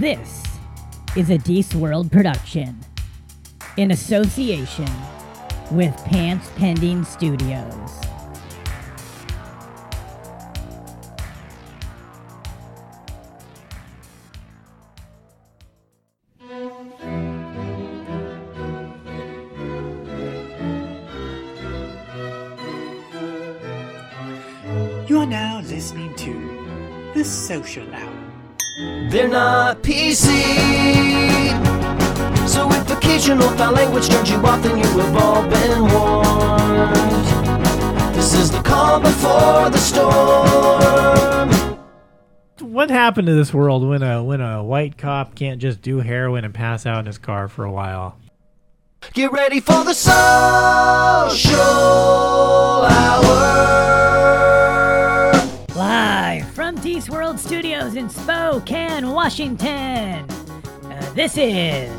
This is a Deece World production in association with Pants Pending Studios. You are now listening to The Social Hour. They're not PC. So if occasional foul language turns you off, then you have all been warned. This is the calm before the storm. What happened to this world when a when a white cop can't just do heroin and pass out in his car for a while? Get ready for the social hour. Live from Deece World Studios in Spokane, Washington. Uh, this is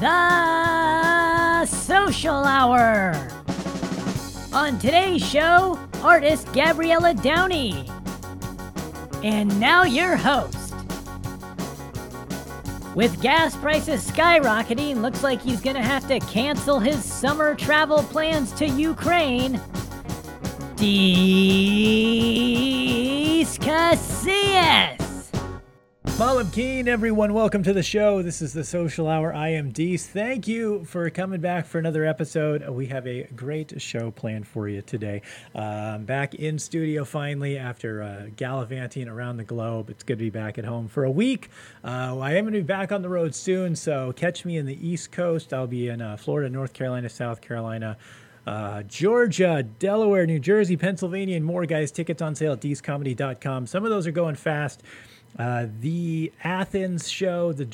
the Social Hour. On today's show, artist Gabriela Downie. And now your host. With gas prices skyrocketing, looks like he's gonna have to cancel his summer travel plans to Ukraine. Casillas. Malam Keen, everyone, welcome to the show. This is the Social Hour. I am Deece. Thank you for coming back for another episode. We have a great show planned for you today. Um, back in studio finally after uh, gallivanting around the globe. It's good to be back at home for a week. Uh, I am going to be back on the road soon, so catch me in the East Coast. I'll be in uh, Florida, North Carolina, South Carolina. Uh, Georgia, Delaware, New Jersey, Pennsylvania, and more, guys. Tickets on sale at deececomedy.com. Some of those are going fast. Uh, the Athens show, the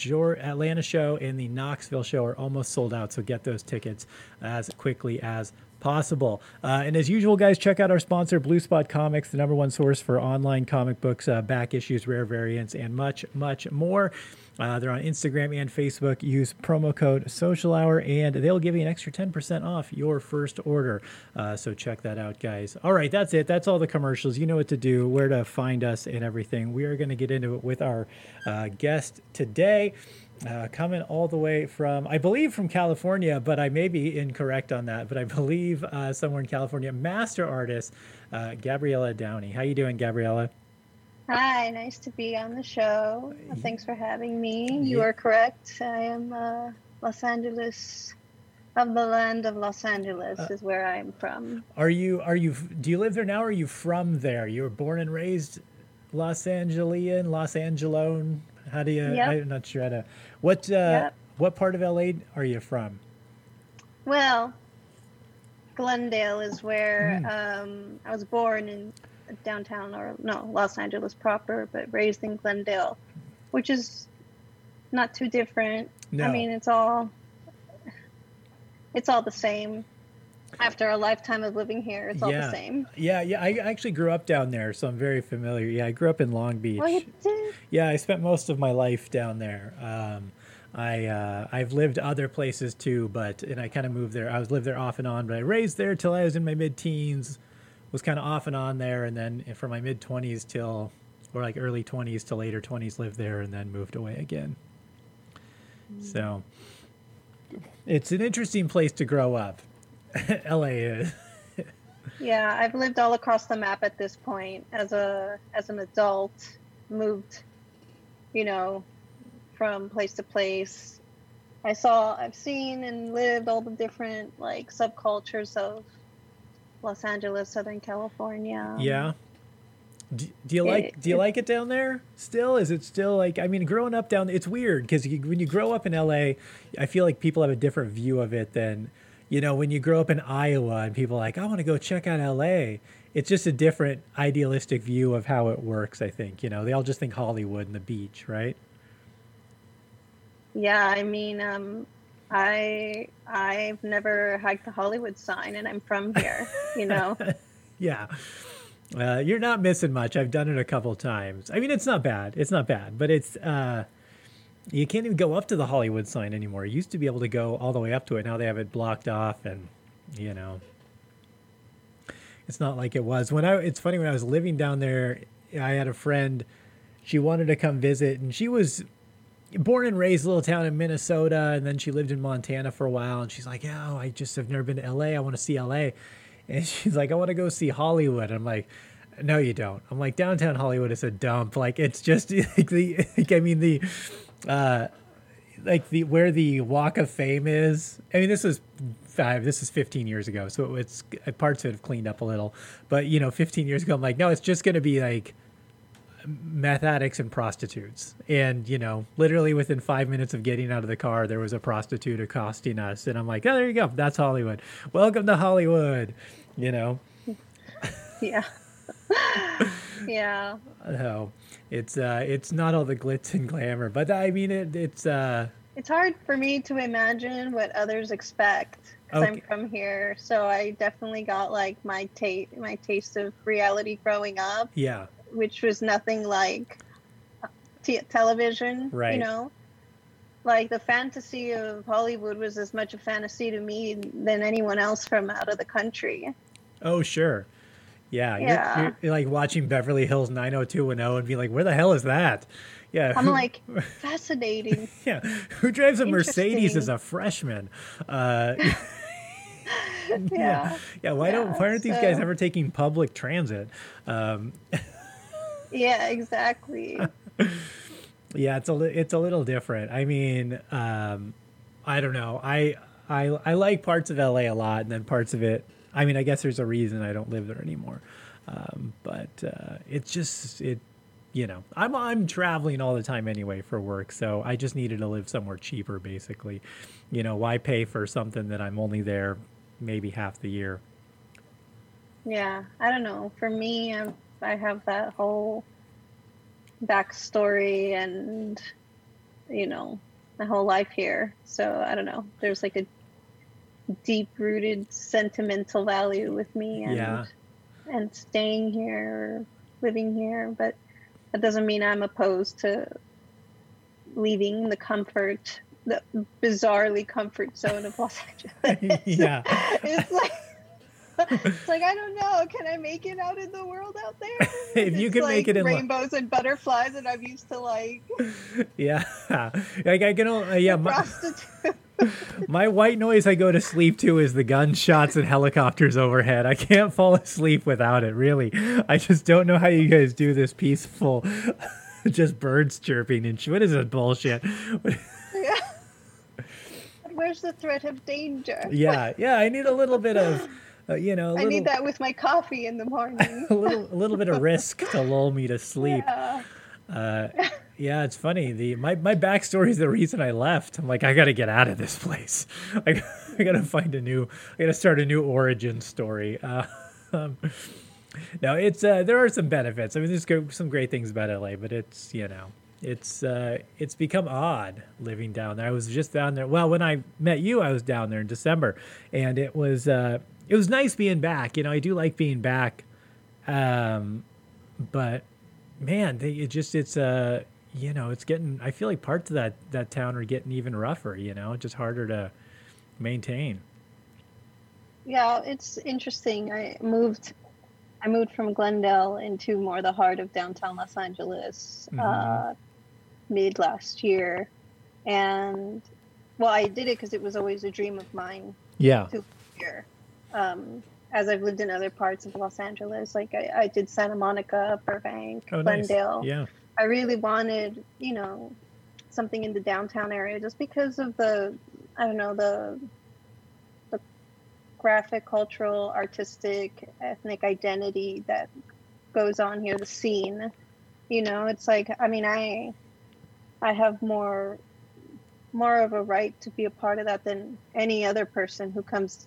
Atlanta show, and the Knoxville show are almost sold out, so get those tickets as quickly as possible. Uh, and as usual, guys, check out our sponsor, Blue Spot Comics, the number one source for online comic books, uh, back issues, rare variants, and much, much more. Uh, they're on Instagram and Facebook. Use promo code Social Hour, and they'll give you an extra 10% off your first order. Uh, so check that out, guys. All right, that's it. That's all the commercials. You know what to do, where to find us, and everything. We are going to get into it with our uh, guest today. Uh, coming all the way from, I believe, from California, but I may be incorrect on that. But I believe uh, somewhere in California, master artist uh, Gabriela Downie. How you doing, Gabriela? Hi, nice to be on the show. Thanks for having me. You are correct. I am uh, Los Angeles, of the land of Los Angeles, Uh, is where I'm from. Are you are you do you live there now? Or are you from there? You were born and raised Los Angelian, Los Angelone. How do you? Yep. I'm not sure how to. What uh, Yep. what part of LA are you from? Well, Glendale is where Hmm. um, I was born in downtown, or no, Los Angeles proper, but raised in Glendale, which is not too different. No. I mean, it's all it's all the same. After a lifetime of living here, it's all the same. Yeah, yeah. I actually grew up down there, so I'm very familiar. Yeah, I grew up in Long Beach. Oh? Yeah, I spent most of my life down there. Um, I uh, I've lived other places too, but and I kind of moved there. I was lived there off and on, but I raised there till I was in my mid teens. Was kind of off and on there, and then from my mid twenties till or like early twenties to later twenties lived there, and then moved away again. Mm. So it's an interesting place to grow up. L.A. is. Yeah, I've lived all across the map at this point as a as an adult, moved, you know, from place to place. I saw, I've seen and lived all the different like subcultures of Los Angeles, Southern California. Yeah. Do, do you It- like do you it- like it down there still? Is it still like I mean, growing up down it's weird because you, when you grow up in LA, I feel like people have a different view of it than you know when you grow up in Iowa and people are like I want to go check out LA. It's just a different idealistic view of how it works. I think you know they all just think Hollywood and the beach, right? Yeah, I mean, um, I I've never hiked the Hollywood sign, and I'm from here. You know. Yeah. Uh, you're not missing much. I've done it a couple times. I mean, it's not bad. It's not bad, but it's uh, you can't even go up to the Hollywood sign anymore. You used to be able to go all the way up to it. Now they have it blocked off, and you know, it's not like it was when I. It's funny when I was living down there. I had a friend. She wanted to come visit, and she was born and raised little town in Minnesota, and then she lived in Montana for a while. And she's like, "Oh, I just have never been to LA. I want to see LA." And she's like, "I want to go see Hollywood." I'm like, "No, you don't." I'm like, "Downtown Hollywood is a dump. Like, it's just like the. Like, I mean the, uh, like the where the Walk of Fame is. I mean, this is five. This is 15 years ago, so it's parts of it have cleaned up a little. But you know, 15 years ago, I'm like, no, it's just going to be like meth addicts and prostitutes. And, you know, literally within five minutes of getting out of the car, there was a prostitute accosting us. And I'm like, oh, there you go. That's Hollywood. Welcome to Hollywood. You know? Yeah. yeah. No, it's uh, it's not all the glitz and glamour, but I mean, it, it's uh, It's hard for me to imagine what others expect because I'm from here. So I definitely got like my taste, my taste of reality growing up, yeah, which was nothing like t- television. Right. You know, like the fantasy of Hollywood was as much a fantasy to me than anyone else from out of the country. oh sure, yeah. You're- Yeah. You're, you're like watching Beverly Hills 90210 and be like, where the hell is that? Yeah, I'm who- like fascinating. yeah, who drives a Mercedes as a freshman? Uh, Yeah. yeah. Why don't why aren't these guys ever taking public transit? Um, Yeah, exactly. Yeah, it's a li- it's a little different. I mean, um, I don't know. I I I like parts of LA a lot, and then parts of it. I mean, I guess there's a reason I don't live there anymore. Um, but uh, it's just it. You know, I'm I'm traveling all the time anyway for work, so I just needed to live somewhere cheaper, basically. You know, why pay for something that I'm only there maybe half the year? Yeah, I don't know. For me, i I have that whole backstory and, you know, my whole life here. So I don't know. There's like a deep rooted sentimental value with me and Yeah. and staying here, living here. But that doesn't mean I'm opposed to leaving the comfort, the bizarrely comfort zone of Los Angeles. Yeah. it's like it's like I don't know. Can I make it out in the world out there? If you can make like it in rainbows and butterflies, and I'm used to like Yeah, like I can. only- Uh, yeah, my, prostitute. My white noise I go to sleep to is the gunshots and helicopters overhead. I can't fall asleep without it, really. I just don't know how you guys do this peaceful, just birds chirping and sh- what is this bullshit? yeah. Where's the threat of danger? yeah, yeah, I need a little bit of, you know, a I little, need that with my coffee in the morning. a little, a little bit of risk to lull me to sleep. Yeah. Uh, yeah, it's funny. The my my backstory is the reason I left. I'm like, I got to get out of this place. I, I got to find a new. I got to start a new origin story. Uh, um, no, it's uh, there are some benefits. I mean, there's some great things about LA, but it's you know, it's uh, it's become odd living down there. I was just down there. Well, when I met you, I was down there in December, and it was uh, it was nice being back. You know, I do like being back, um, but man, they, it just it's uh you know it's getting. I feel like parts of that that town are getting even rougher. You know, just harder to maintain. Yeah, it's interesting. I moved I moved from Glendale into more the heart of downtown Los Angeles Mhm. uh, mid last year. And well, I did it because it was always a dream of mine Yeah. to here. Um, as I've lived in other parts of Los Angeles, like I, I did Santa Monica, Burbank, Oh, nice. Glendale. Yeah. I really wanted, you know, something in the downtown area just because of the, I don't know, the, the graphic, cultural, artistic, ethnic identity that goes on here, the scene. You know, it's like, I mean, I, I have more, more of a right to be a part of that than any other person who comes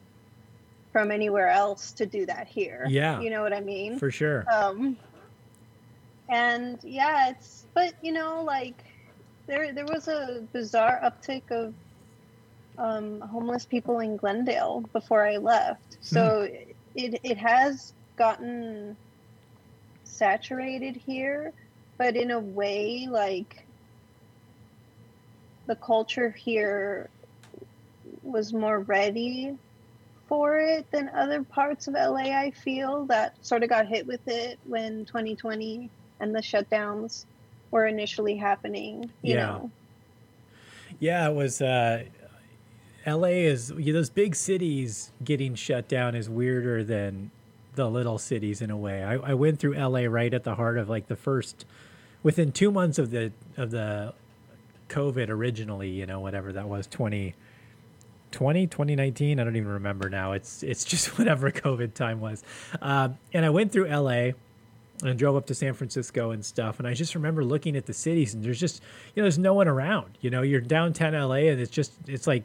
from anywhere else to do that here. Yeah. You know what I mean? For sure. um and yeah it's but you know like there there was a bizarre uptick of um homeless people in glendale before i left so it it has gotten saturated here but in a way like the culture here was more ready for it than other parts of LA, I feel, that sort of got hit with it when 2020 and the shutdowns were initially happening, you Yeah. know. Yeah, it was. Uh, L.A. is those big cities getting shut down is weirder than the little cities in a way. I, I went through L.A. right at the heart of like the first, within two months of the of the COVID originally, you know, whatever that was, 20, 20, 2019. I don't even remember now. It's it's just whatever COVID time was. Um, and I went through LA and drove up to San Francisco and stuff. And I just remember looking at the cities and there's just, you know, there's no one around. You know, you're downtown LA and it's just, it's like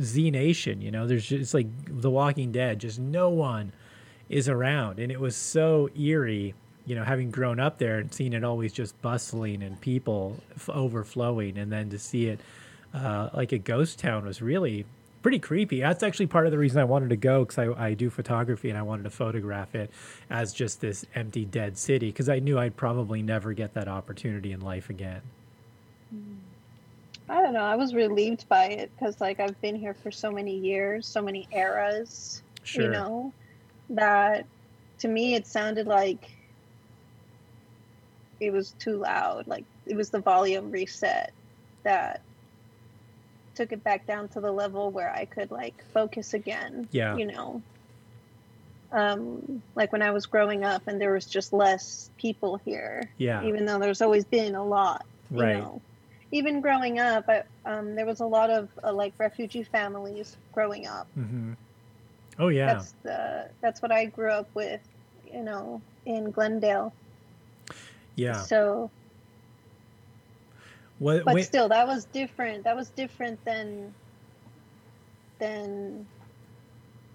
Z Nation, you know, there's just, it's like The Walking Dead, just no one is around. And it was so eerie, you know, having grown up there and seeing it always just bustling and people f- overflowing. And then to see it uh, like a ghost town was really pretty creepy. That's actually part of the reason I wanted to go because I, I do photography and I wanted to photograph it as just this empty, dead city because I knew I'd probably never get that opportunity in life again. I don't know. I was relieved by it because, like, I've been here for so many years, so many eras, Sure. you know, that to me it sounded like it was too loud. Like, it was the volume reset that took it back down to the level where I could, like, focus again, Yeah. you know. Um, like when I was growing up and there was just less people here Yeah. even though there's always been a lot. You Right. Know. Even growing up, I, um, there was a lot of uh, like refugee families growing up. hmm Oh, yeah. That's the that's what I grew up with, you know, in Glendale. yeah. So, What, but wait, still, that was different. That was different than than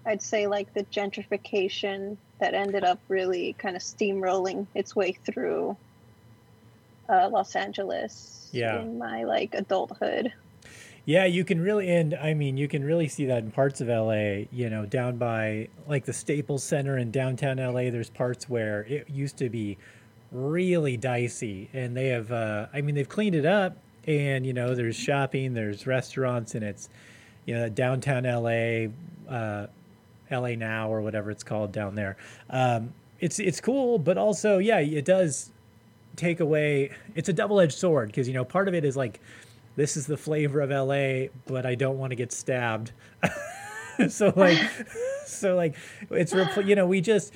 I'd say like the gentrification that ended up really kind of steamrolling its way through uh, Los Angeles Yeah. in my like adulthood. Yeah, you can really, and I mean, you can really see that in parts of LA, you know, down by like the Staples Center in downtown LA. There's parts where it used to be really dicey, and they have, uh, I mean, they've cleaned it up, and, you know, there's shopping, there's restaurants, and it's, you know, downtown LA, uh, LA Now or whatever it's called down there. Um, it's, it's cool, but also, yeah, it does take away, it's a double edged sword because, you know, part of it is like, this is the flavor of LA, but I don't want to get stabbed. so like, so like, it's you know we just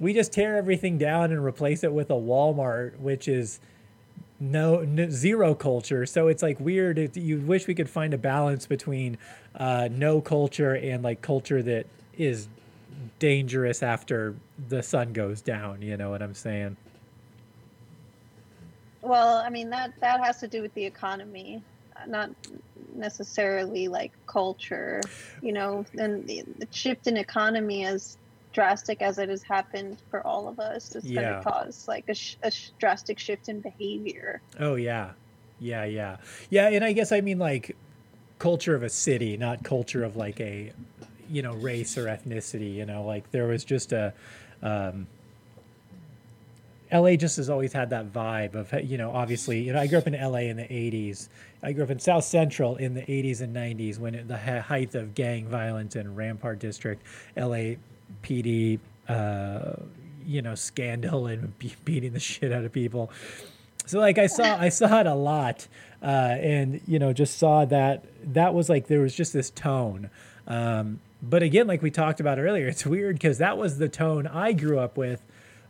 we just tear everything down and replace it with a Walmart, which is no, no zero culture. So it's like weird. It, you wish we could find a balance between uh, no culture and like culture that is dangerous after the sun goes down. You know what I'm saying? Well, I mean that that has to do with the economy, not necessarily like culture. You know, and the, the shift in economy, as drastic as it has happened for all of us, it's Yeah. going to cause like a, sh- a sh- drastic shift in behavior. Oh yeah, yeah, yeah, yeah. And I guess I mean like culture of a city, not culture of like a you know race or ethnicity. You know, like there was just a. Um, LA just has always had that vibe of you know obviously you know I grew up in LA in the 80s. I grew up in South Central in the 80s and 90s when it, the height of gang violence in Rampart District, LA PD uh, you know scandal and be- beating the shit out of people. So like I saw I saw it a lot uh, and you know just saw that that was like there was just this tone. Um, but again, like we talked about earlier, it's weird because that was the tone I grew up with.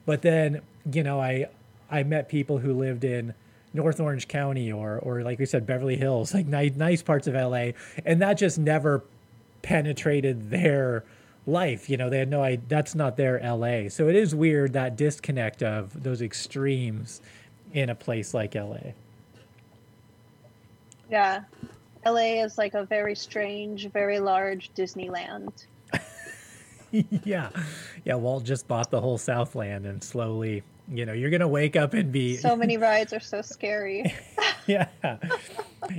But then, you know, I I met people who lived in North Orange County or or like we said, Beverly Hills, like nice nice parts of LA, and that just never penetrated their life. You know, they had no idea that's not their LA. So it is weird that disconnect of those extremes in a place like LA. Yeah, LA is like a very strange, very large Disneyland. yeah. Yeah, Walt just bought the whole Southland and slowly, you know, you're going to wake up and be So many rides are so scary. yeah.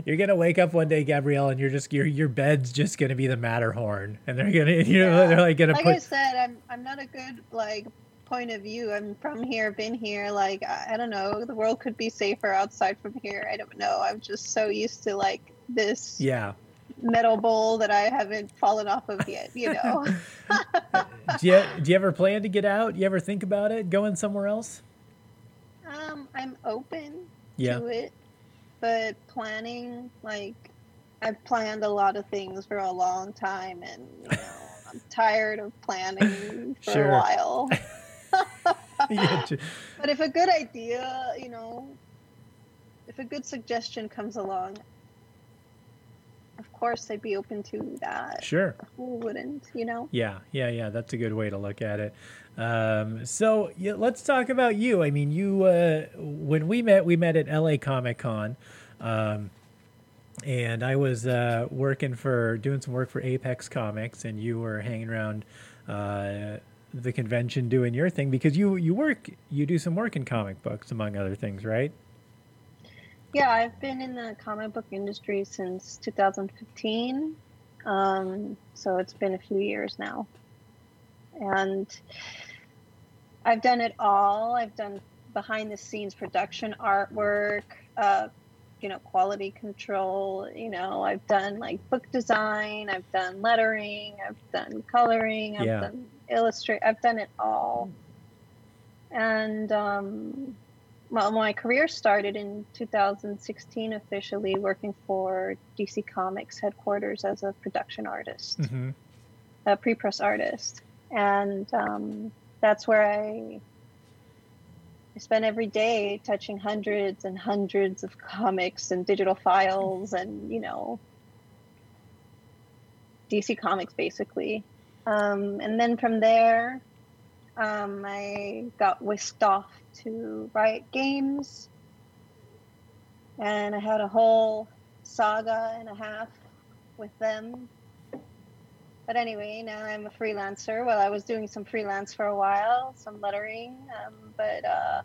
You're gonna wake up one day, Gabrielle, and you're just your your bed's just gonna be the Matterhorn, and they're gonna you know they're like gonna like I said, I'm I'm not a good like point of view. I'm from here, been here. Like I, I don't know, the world could be safer outside from here. I don't know. I'm just so used to like this yeah. Metal bowl that I haven't fallen off of yet. You know. Do you do you ever plan to get out? You ever think about it going somewhere else? um, I'm open Yeah. to it, but planning like I've planned a lot of things for a long time, and you know, I'm tired of planning for Sure. a while. Yeah, ju- But if a good idea, you know, if a good suggestion comes along, course I'd be open to that. sure. Who wouldn't, you know? Yeah, yeah, yeah. That's a good way to look at it. Um, so yeah, let's talk about you. I mean, you uh, when we met, we met at LA Comic Con, um, and I was uh, working for doing some work for Apex Comics, and you were hanging around uh, the convention doing your thing because you you work you do some work in comic books among other things, right? Yeah, I've been in the comic book industry since 2015. Um, so it's been a few years now. And I've done it all. I've done behind the scenes production artwork, uh, you know, quality control. You know, I've done like book design, I've done lettering, I've done coloring, I've Yeah. done illustrate, I've done it all. And um, well, my career started in 2016 officially working for DC Comics headquarters as a production artist, Mm-hmm. a pre-press artist, and um, that's where I I spent every day touching hundreds and hundreds of comics and digital files, and you know, DC Comics basically. Um, and then from there, um, I got whisked off to Riot Games, and I had a whole saga and a half with them. But anyway, now I'm a freelancer. Well, I was doing some freelance for a while, some lettering, um, but uh,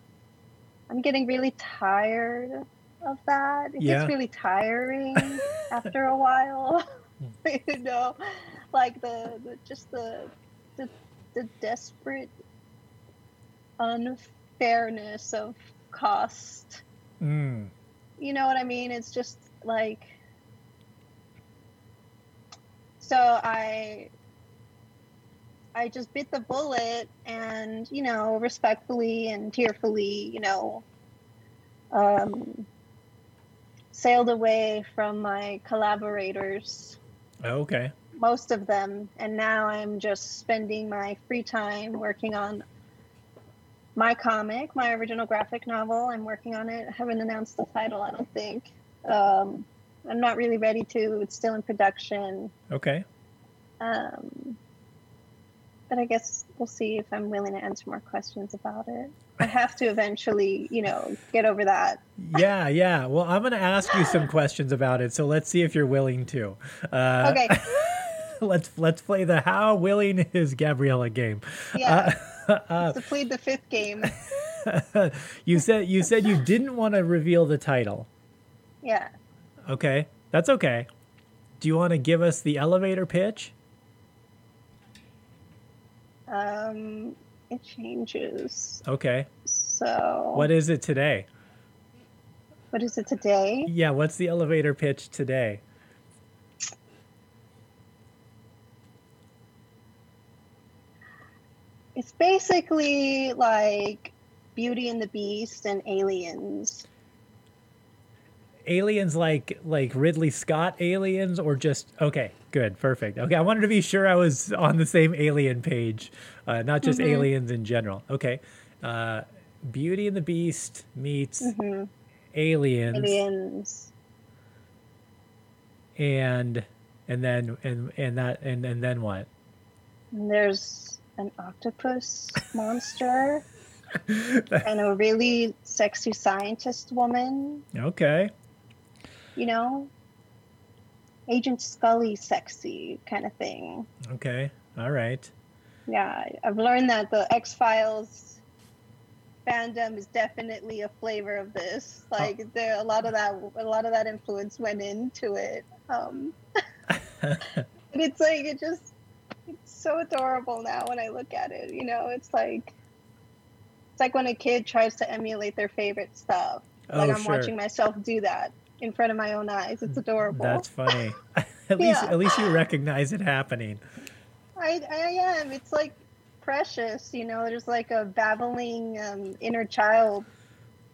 I'm getting really tired of that. It Yeah. gets really tiring after a while. you know, like the, the just the the the desperate unfairness of cost. Mm. You know what I mean? It's just like so I I just bit the bullet and, you know, respectfully and tearfully, you know, um, sailed away from my collaborators Okay. most of them and now i'm just spending my free time working on my comic my original graphic novel. I'm working on it. I haven't announced the title i don't think. Um, i'm not really ready to. It's still in production. Okay. um, but i guess we'll see if i'm willing to answer more questions about it. I have to eventually you know get over that. Yeah, yeah. Well, I'm going to ask you some questions about it, so let's see if you're willing to. Uh, okay. let's let's play the how willing is Gabriela game. yeah. Uh, to plead the fifth game you said you said you didn't want to reveal the title. yeah Okay, that's okay. Do you want to give us the elevator pitch? um, it changes Okay. so What is it today? What is it today? Yeah, what's the elevator pitch today? It's basically like Beauty and the Beast and Aliens. Aliens like like Ridley Scott aliens or just okay, good, perfect. Okay, I wanted to be sure I was on the same alien page, uh, not just Mhm. aliens in general. Okay. Uh, Beauty and the Beast meets hmm aliens, Aliens. and and then and and that and and then what? There's an octopus monster and a really sexy scientist woman. Okay. You know, Agent Scully, sexy kind of thing. Okay. All right. Yeah, I've learned that the X Files fandom is definitely a flavor of this. Like there, a lot of that, a lot of that influence went into it. Um, and it's like it just, it's so adorable now when I look at it. You know, it's like, it's like when a kid tries to emulate their favorite stuff. Oh, Like I'm sure. watching myself do that in front of my own eyes. It's adorable. That's funny. at least Yeah. at least you recognize it happening. I, I am. It's like precious, you know. There's like a babbling um, inner child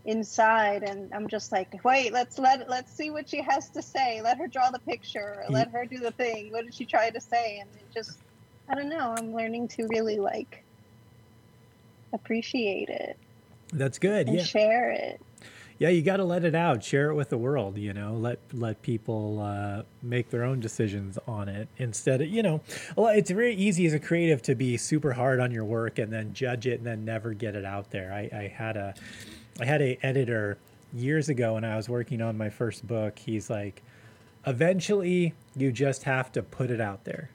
inside and i'm just like wait let's let let's see what she has to say let her draw the picture let her do the thing what did she try to say and it just i don't know i'm learning to really like appreciate it That's good. Yeah. share it Yeah, you got to let it out, share it with the world. You know, let let people uh, make their own decisions on it instead of you know, it's very easy as a creative to be super hard on your work and then judge it and then never get it out there. I, I had a I had a editor years ago when I was working on my first book. He's like, eventually you just have to put it out there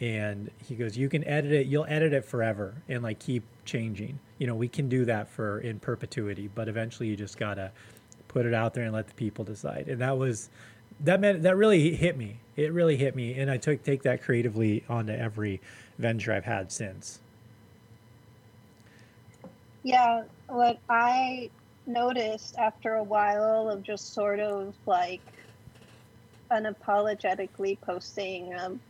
and he goes you can edit it. You'll edit it forever and like keep changing. You know we can do that for in perpetuity but eventually you just gotta put it out there and let the people decide. And that was that meant that really hit me. It really hit me. And i took take that creatively onto every venture i've had since. Yeah, what I noticed after a while of just sort of like unapologetically posting um,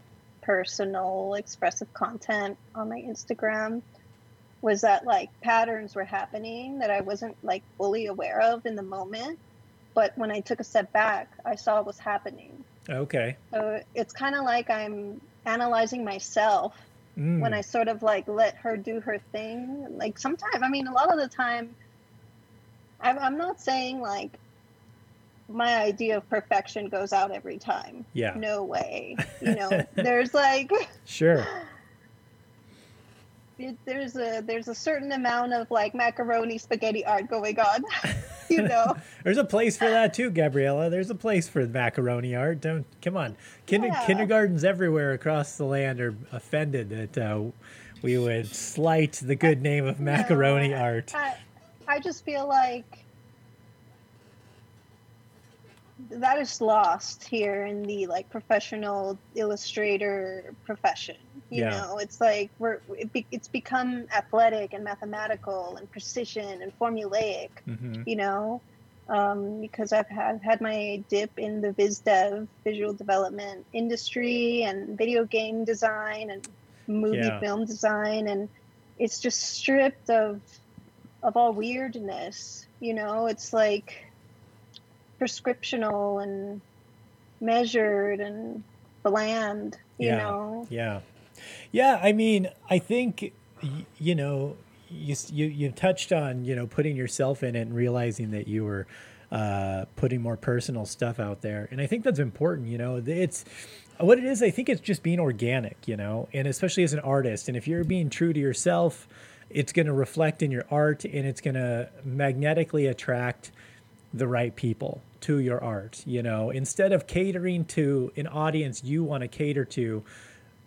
personal expressive content on my Instagram was that like patterns were happening that I wasn't like fully aware of in the moment. But when I took a step back, I saw what was happening. okay So it's kind of like I'm analyzing myself Mm, when I sort of like let her do her thing. Like sometimes, I mean, a lot of the time, I'm, I'm not saying like my idea of perfection goes out every time. yeah No way. You know, there's like sure it, there's a there's a certain amount of like macaroni spaghetti art going on. you know, There's a place for that too, Gabriela. There's a place for macaroni art. Don't come on. Kinder, Yeah. Kindergartens everywhere across the land are offended that uh, we would slight the good name of macaroni No, art. I, I just feel like that is lost here in the like professional illustrator profession. You Yeah. know, it's like we're it be, it's become athletic and mathematical and precision and formulaic. hmm You know, um, because I've had had my dip in the vis dev visual development industry and video game design and movie Yeah. film design and it's just stripped of of all weirdness you know it's like prescriptional and measured and bland you Yeah. know Yeah, yeah. I mean, I think you know you you you touched on you know putting yourself in it and realizing that you were uh, putting more personal stuff out there, and I think that's important. You know, it's what it is. I think it's just being organic. You know, and especially as an artist, and if you're being true to yourself, it's going to reflect in your art, and it's going to magnetically attract the right people to your art you know? Instead of catering to an audience you want to cater to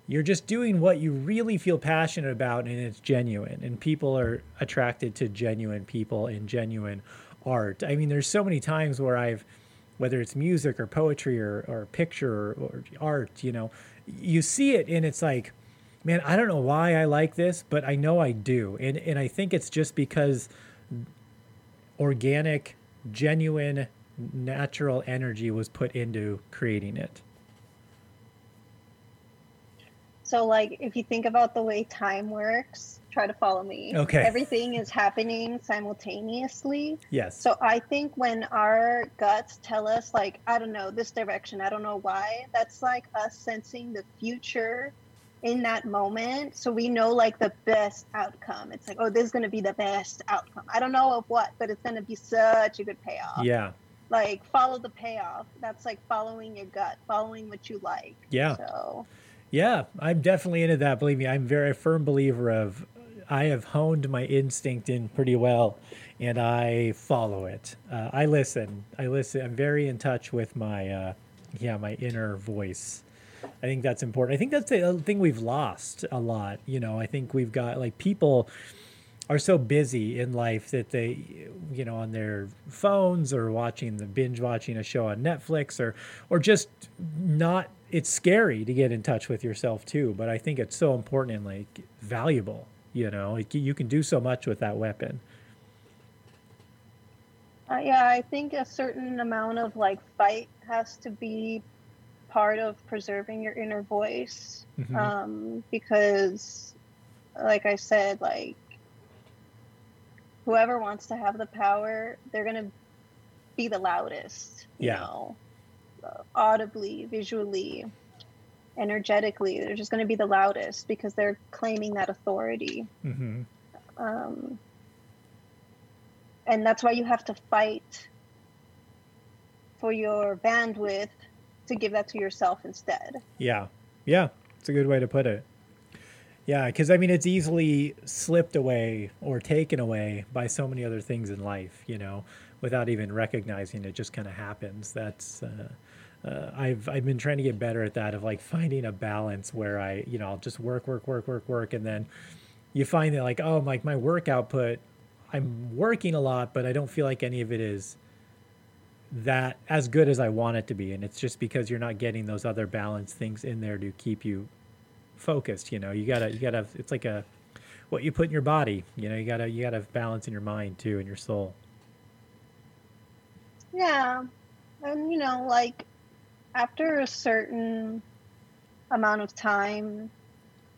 you're just doing what you really feel passionate about and it's genuine. And people are attracted to genuine people and genuine art. I mean there's so many times where i've whether it's music or poetry or, or picture or, or art you know you see it and it's like man i don't know why i like this but i know i do. And, and i think it's just because organic, genuine, natural energy was put into creating it. So, like, if you think about the way time works, try to follow me. Okay. Everything is happening simultaneously. Yes. So, I think when our guts tell us, like, I don't know, this direction, I don't know why, that's like us sensing the future in that moment. So, we know, like, the best outcome. It's like, oh, this is going to be the best outcome. I don't know of what, but it's going to be such a good payoff. yeah. Like, follow the payoff. That's like following your gut, following what you like. Yeah. So, Yeah. I'm definitely into that. Believe me, I'm very firm believer of I have honed my instinct in pretty well and I follow it. Uh, I listen. I listen. I'm very in touch with my uh, yeah, my inner voice. I think that's important. I think that's the thing we've lost a lot. You know, I think we've got like people are so busy in life that they, you know, on their phones or watching the binge watching a show on Netflix or, or just not. It's scary to get in touch with yourself too, but I think it's so important and like valuable. You know, you can do so much with that weapon. Uh, yeah, I think a certain amount of like fight has to be part of preserving your inner voice. Mhm. Um, because, like I said, like whoever wants to have the power, they're gonna be the loudest. You Yeah. know, uh, audibly, visually, energetically, they're just gonna be the loudest because they're claiming that authority. hmm Um, and that's why you have to fight for your bandwidth to give that to yourself instead. Yeah. Yeah. It's a good way to put it. Yeah. Because, I mean, it's easily slipped away or taken away by so many other things in life, you know, without even recognizing it just kind of happens. That's, uh, uh, I've, I've been trying to get better at that of like finding a balance where I, you know, I'll just work, work, work, work, work. And then you find that like, oh, like my work output, I'm working a lot, but I don't feel like any of it is that as good as I want it to be. And it's just because you're not getting those other balance things in there to keep you focused. You know, you gotta, you gotta, it's like a, what you put in your body, you know, you gotta, you gotta balance in your mind too, and your soul. Yeah. And, you know, like after a certain amount of time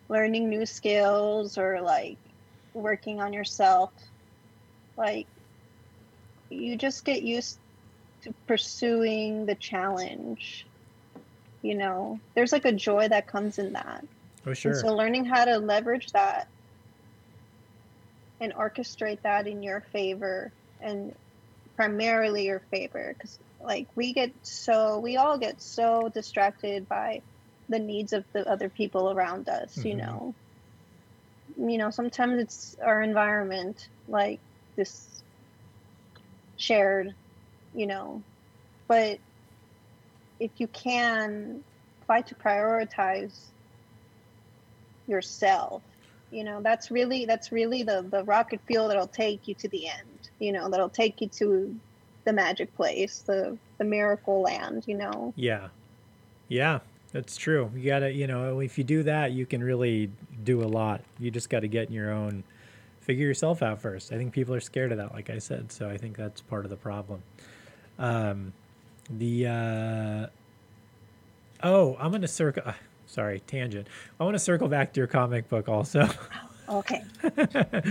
learning new skills or like working on yourself, like you just get used to pursuing the challenge. You know, there's like a joy that comes in that. Oh, And sure. so learning how to leverage that and orchestrate that in your favor and primarily your favor because like we get so we all get so distracted by the needs of the other people around us you Mhm. know you know sometimes it's our environment like this shared you know but if you can try to prioritize yourself you know that's really that's really the the rocket fuel that'll take you to the end you know that'll take you to the magic place the the miracle land you know Yeah. Yeah, that's true. You gotta, you know, if you do that, you can really do a lot. You just got to get in your own, figure yourself out first. I think people are scared of that, like I said. So I think that's part of the problem. Um, the, uh, oh, I'm to circle, uh, sorry, tangent. I want to circle back to your comic book also. okay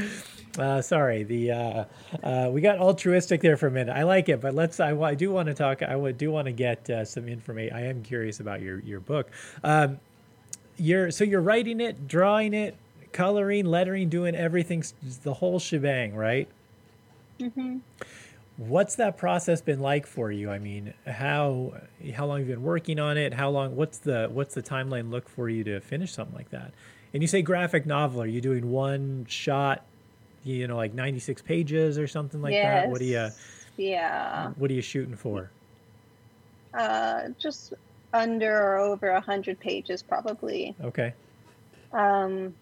Uh, sorry, the uh, uh, we got altruistic there for a minute. I like it, but let's. I, I do want to talk. I would do want to get uh, some information. I am curious about your your book. Um, you're so you're writing it, drawing it, coloring, lettering, doing everything, the whole shebang, right? hmm What's that process been like for you? I mean, how how long have you been working on it? How long? What's the what's the timeline look for you to finish something like that? And you say graphic novel. Are you doing one shot? You know, like ninety six pages or something like that. What do you yeah What are you shooting for? uh just under or over a hundred pages probably Okay. um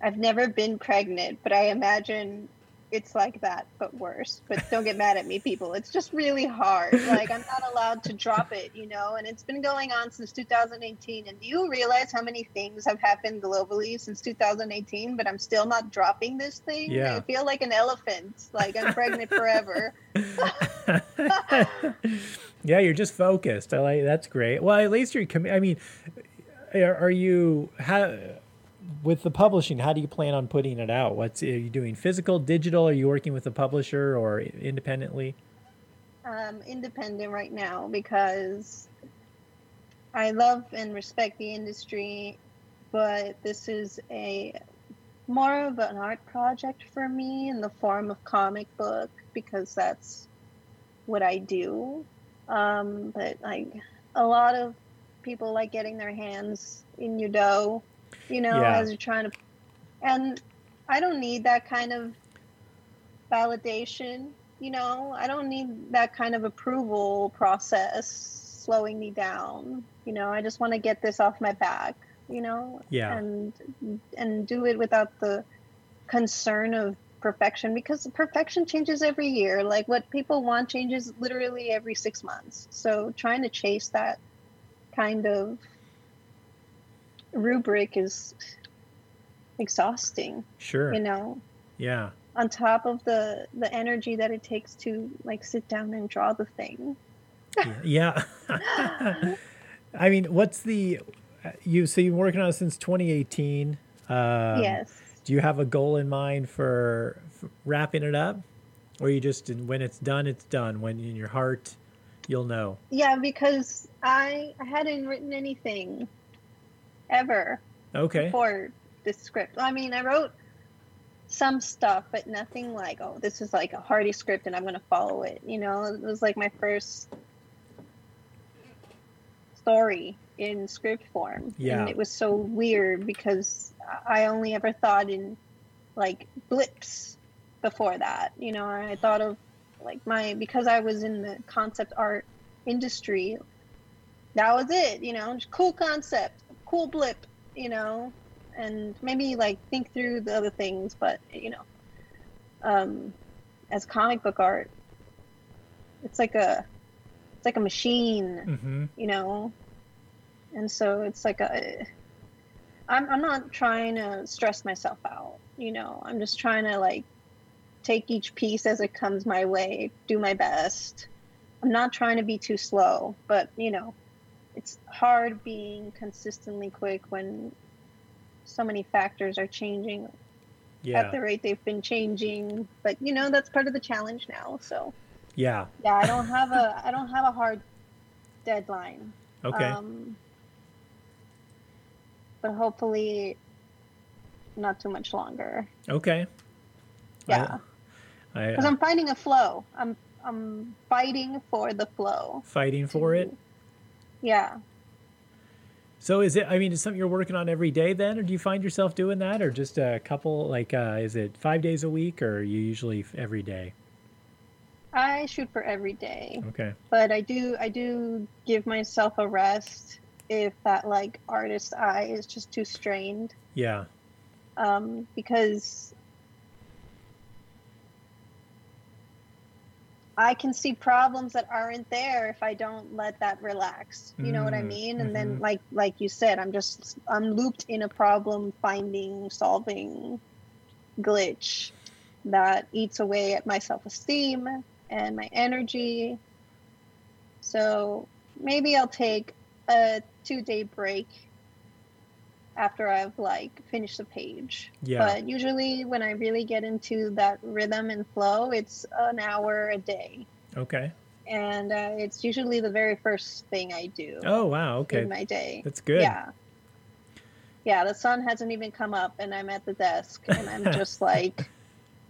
I've never been pregnant, but I imagine it's like that, but worse. But don't get mad at me, people. It's just really hard. Like I'm not allowed to drop it, you know. And it's been going on since 2018. And do you realize how many things have happened globally since 2018? But I'm still not dropping this thing. Yeah. I feel like an elephant. Like I'm pregnant forever. yeah, you're just focused. I like that's great. Well, at least you're. commi- I mean, are, are you how with the publishing? How do you plan on putting it out? What's are you doing? Physical, digital? Are you working with a publisher or independently? um, independent right now because I love and respect the industry, but this is a more of an art project for me in the form of comic book because that's what I do. Um, but like a lot of people like getting their hands in your dough, you know, Yeah. as you're trying to, and I don't need that kind of validation you know? I don't need that kind of approval process slowing me down you know? I just want to get this off my back you know? Yeah. and and do it without the concern of perfection because perfection changes every year. Like what people want changes literally every 6 months. So trying to chase that kind of rubric is exhausting Sure. you know Yeah. on top of the the energy that it takes to like sit down and draw the thing Yeah. I mean, what's the you? So you've been working on it since 2018. Um, yes Do you have a goal in mind for, for wrapping it up, or you just when it's done, it's done. When in your heart, you'll know. Yeah, because I I hadn't written anything ever Okay. before the script. I mean, I wrote some stuff, but nothing like, oh, this is like a hearty script and I'm going to follow it. You know, it was like my first story in script form. Yeah. And it was so weird because I only ever thought in like blips before that. You know, I thought of like my, because I was in the concept art industry, that was it, you know, cool concept, cool blip, you know, and maybe like think through the other things, but you know, um, as comic book art, it's like a, it's like a machine, Mm-hmm. you know, and so it's like a, I'm I'm not trying to stress myself out, you know, I'm just trying to like take each piece as it comes my way, do my best. I'm not trying to be too slow, but you know, it's hard being consistently quick when so many factors are changing at the rate they've been changing. But you know, that's part of the challenge now. So Yeah. yeah, I don't have a I don't have a hard deadline. Okay. Um, but hopefully not too much longer. okay. Yeah. Because I'm finding a flow. I'm I'm fighting for the flow. fighting for it. Yeah. So is it? I mean, is something you're working on every day then, or do you find yourself doing that, or just a couple? Like, uh, is it five days a week, or you usually every day? I shoot for every day. Okay. but I do I do give myself a rest if that like artist eye is just too strained Yeah. um, because I can see problems that aren't there if I don't let that relax. You know what I Mm, mean? And then mhm. like like you said, I'm just I'm looped in a problem finding solving glitch that eats away at my self-esteem and my energy. So maybe I'll take a two-day break after I've like finished the page. Yeah. But usually when I really get into that rhythm and flow, it's an hour a day. Okay. And uh, it's usually the very first thing I do Oh wow. Okay. in my day. That's good. Yeah. Yeah, the sun hasn't even come up and I'm at the desk and I'm just like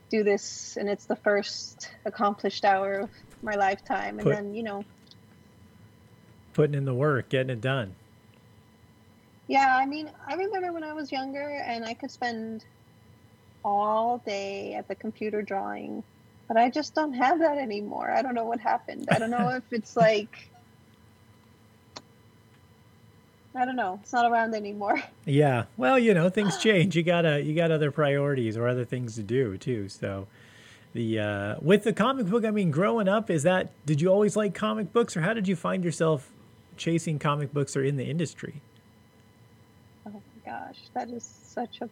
do this and it's the first accomplished hour of my lifetime and Put- then, you know, Putting in the work, getting it done. Yeah, I mean, I remember when I was younger and I could spend all day at the computer drawing, but I just don't have that anymore. I don't know what happened. I don't know if it's like I don't know. It's not around anymore. Yeah. Well, you know, things change. You gotta you got other priorities or other things to do too. So the uh with the comic book, I mean, growing up, is that did you always like comic books or how did you find yourself chasing comic books or in the industry? My gosh, that is such a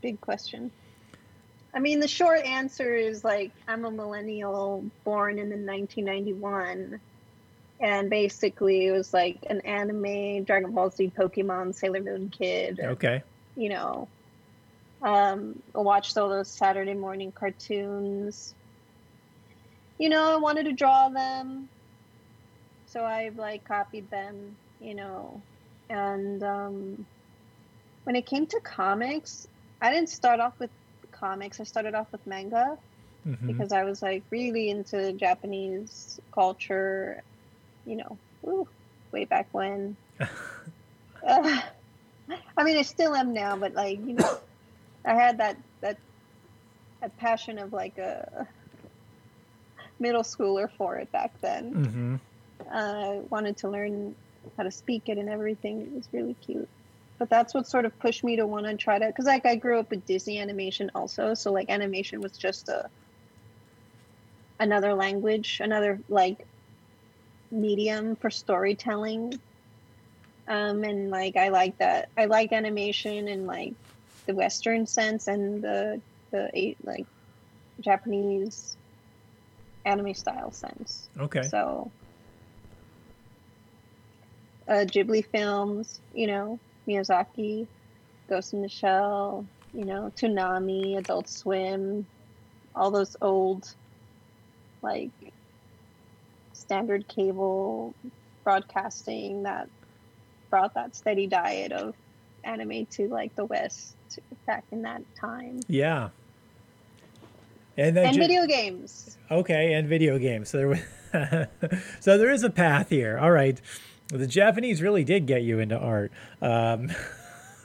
big question. I mean, the short answer is like I'm a millennial born in the 1991, and basically it was like an anime, Dragon Ball Z, Pokemon, Sailor Moon kid. Okay. You know, um, I watched all those Saturday morning cartoons. You know, I wanted to draw them, so I like copied them. You know, and um, when it came to comics, I didn't start off with comics. I started off with manga Mhm. because I was like really into Japanese culture, you know, ooh, way back when. Uh, I mean, I still am now, but like you know, I had that that that passion of like a middle schooler for it back then. Mhm. I wanted to learn how to speak it and everything. It was really cute. But that's what sort of pushed me to want to try to, because like I grew up with Disney animation also, so like animation was just a another language, another like medium for storytelling. Um, and like I like that. I like animation in like the Western sense and the the like Japanese anime style sense. Okay. So, uh, Ghibli films, you know, Miyazaki, Ghost in the Shell, you know, Toonami, Adult Swim, all those old, like, standard cable broadcasting that brought that steady diet of anime to like the West back in that time. Yeah. And, then And ju- video games. Okay, and video games. So there, was so there is a path here. All right, the Japanese really did get you into art, um,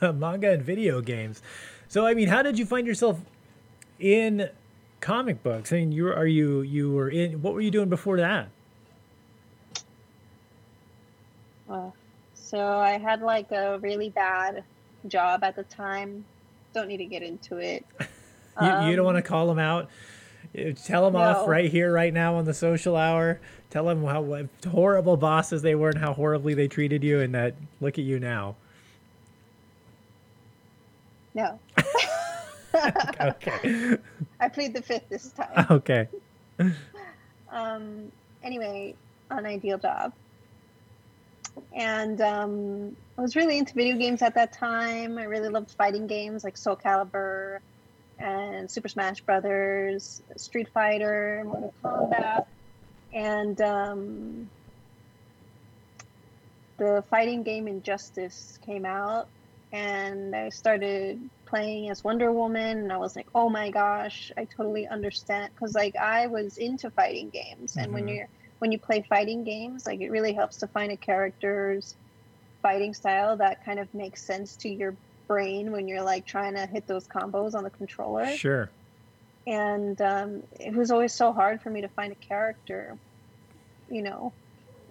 manga and video games. So I mean, how did you find yourself in comic books? I mean, you were- are you you were in? What were you doing before that? Uh, so I had like a really bad job at the time. Don't need to get into it. You, you don't Um, want to call them out. Tell them off right here, right now on the social hour. Tell them how what horrible bosses they were and how horribly they treated you, and that look at you now. No. Okay. I plead the fifth this time. okay. um, anyway, an ideal job. And um, I was really into video games at that time. I really loved fighting games like Soul Calibur and Super Smash Brothers, Street Fighter, Mortal Kombat, and um, the fighting game Injustice came out, and I started playing as Wonder Woman, and I was like, oh my gosh, I totally understand, because like I was into fighting games, and when Mhm. you're when you play fighting games, like it really helps to find a character's fighting style that kind of makes sense to your brain when you're like trying to hit those combos on the controller Sure. And um, it was always so hard for me to find a character you know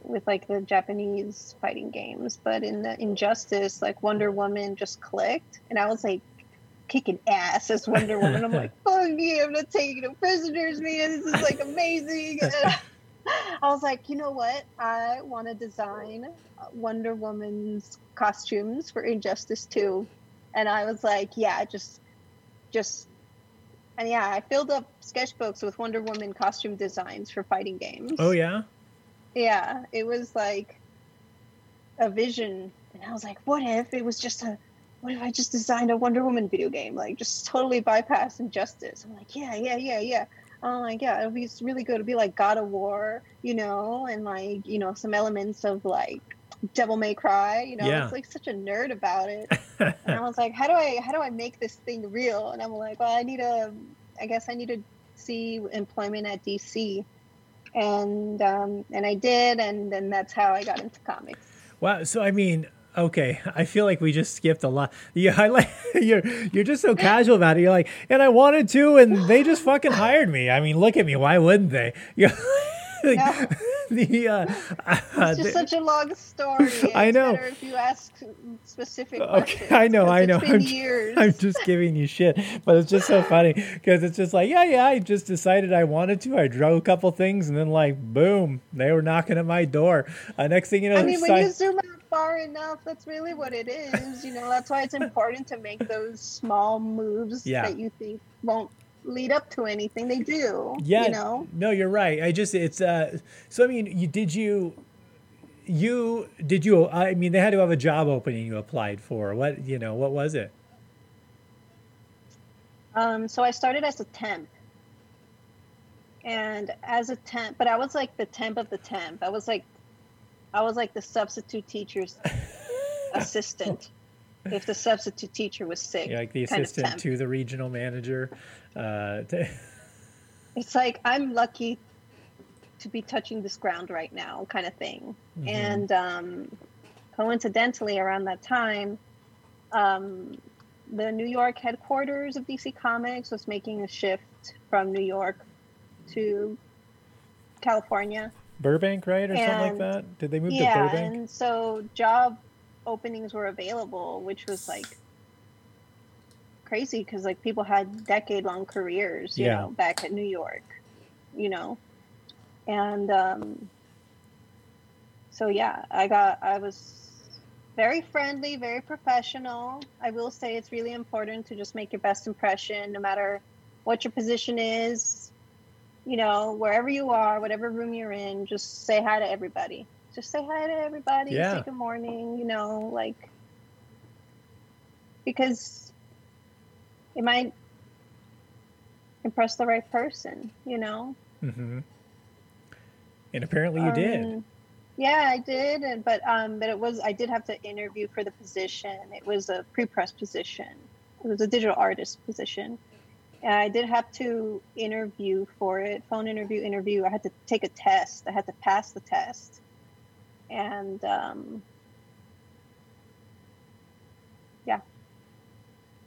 with like the japanese fighting games. But in the injustice like wonder woman just clicked and i was like kicking ass as wonder woman. I'm like oh yeah i'm not taking no prisoners man. This is like amazing. I was like you know what? I want to design wonder woman's costumes for injustice 2 and i was like yeah just just and yeah, I filled up sketchbooks with Wonder Woman costume designs for fighting games. Oh yeah. Yeah, it was like a vision, and I was like, what if it was just a, what if I just designed a Wonder Woman video game, like just totally bypass injustice? I'm like, yeah, yeah, yeah, yeah. I'm like, yeah, it'll be really good. It'll be like God of War, you know, and like you know some elements of like Devil May Cry. You know, Yeah. it's like such a nerd about it. and I was like, how do I how do I make this thing real? And I'm like, well, I need a, I guess I need to see employment at DC, and um, and I did, and then that's how I got into comics. Wow. So I mean, okay, I feel like we just skipped a lot. You highlight you're you're just so casual about it. You're like, and I wanted to, and they just fucking hired me. I mean, look at me. Why wouldn't they? You're like, Yeah. the uh, uh, It's just the- such a long story. I know. better if you ask specific Okay, questions. I know, I know. It's been I'm years. I'm just giving you shit, but it's just so funny because it's just like, yeah, yeah, I just decided I wanted to. I drew a couple things, and then like, boom, they were knocking at my door. Uh, next thing you know, I mean, when si- you zoom out far enough, that's really what it is. You know, that's why it's important to make those small moves Yeah. that you think won't lead up to anything. They do. yeah, You know. no, you're right. I just it's uh, so I mean, you did you. You did you? I mean, they had to have a job opening you applied for. What you know? What was it? Um, so I started as a temp. And as a temp, but I was like the temp of the temp. I was like, I was like the substitute teacher's assistant. If the substitute teacher was sick, You're like the assistant to the regional manager. Uh, to- it's like I'm lucky to be touching this ground right now, kind of thing. Mhm. And um, coincidentally, around that time, um, the New York headquarters of DC Comics was making a shift from New York to California. Burbank, right, or something like that? Did they move to yeah, Burbank? and so job openings were available, which was like crazy because like people had decade long careers, you Yeah. know, back at New York, you know, and um, so yeah, I got I was very friendly, very professional. I will say it's really important to just make your best impression, no matter what your position is. You know, wherever you are, whatever room you're in, just say hi to everybody. Just say hi to everybody. Yeah. Say good morning. You know, like because it might impress the right person, you know. Mm-hmm. And apparently you did. Um, Yeah, I did, and but um, but it was I did have to interview for the position. It was a pre-press position. It was a digital artist position. And I did have to interview for it, phone interview, interview. I had to take a test. I had to pass the test, and um, yeah,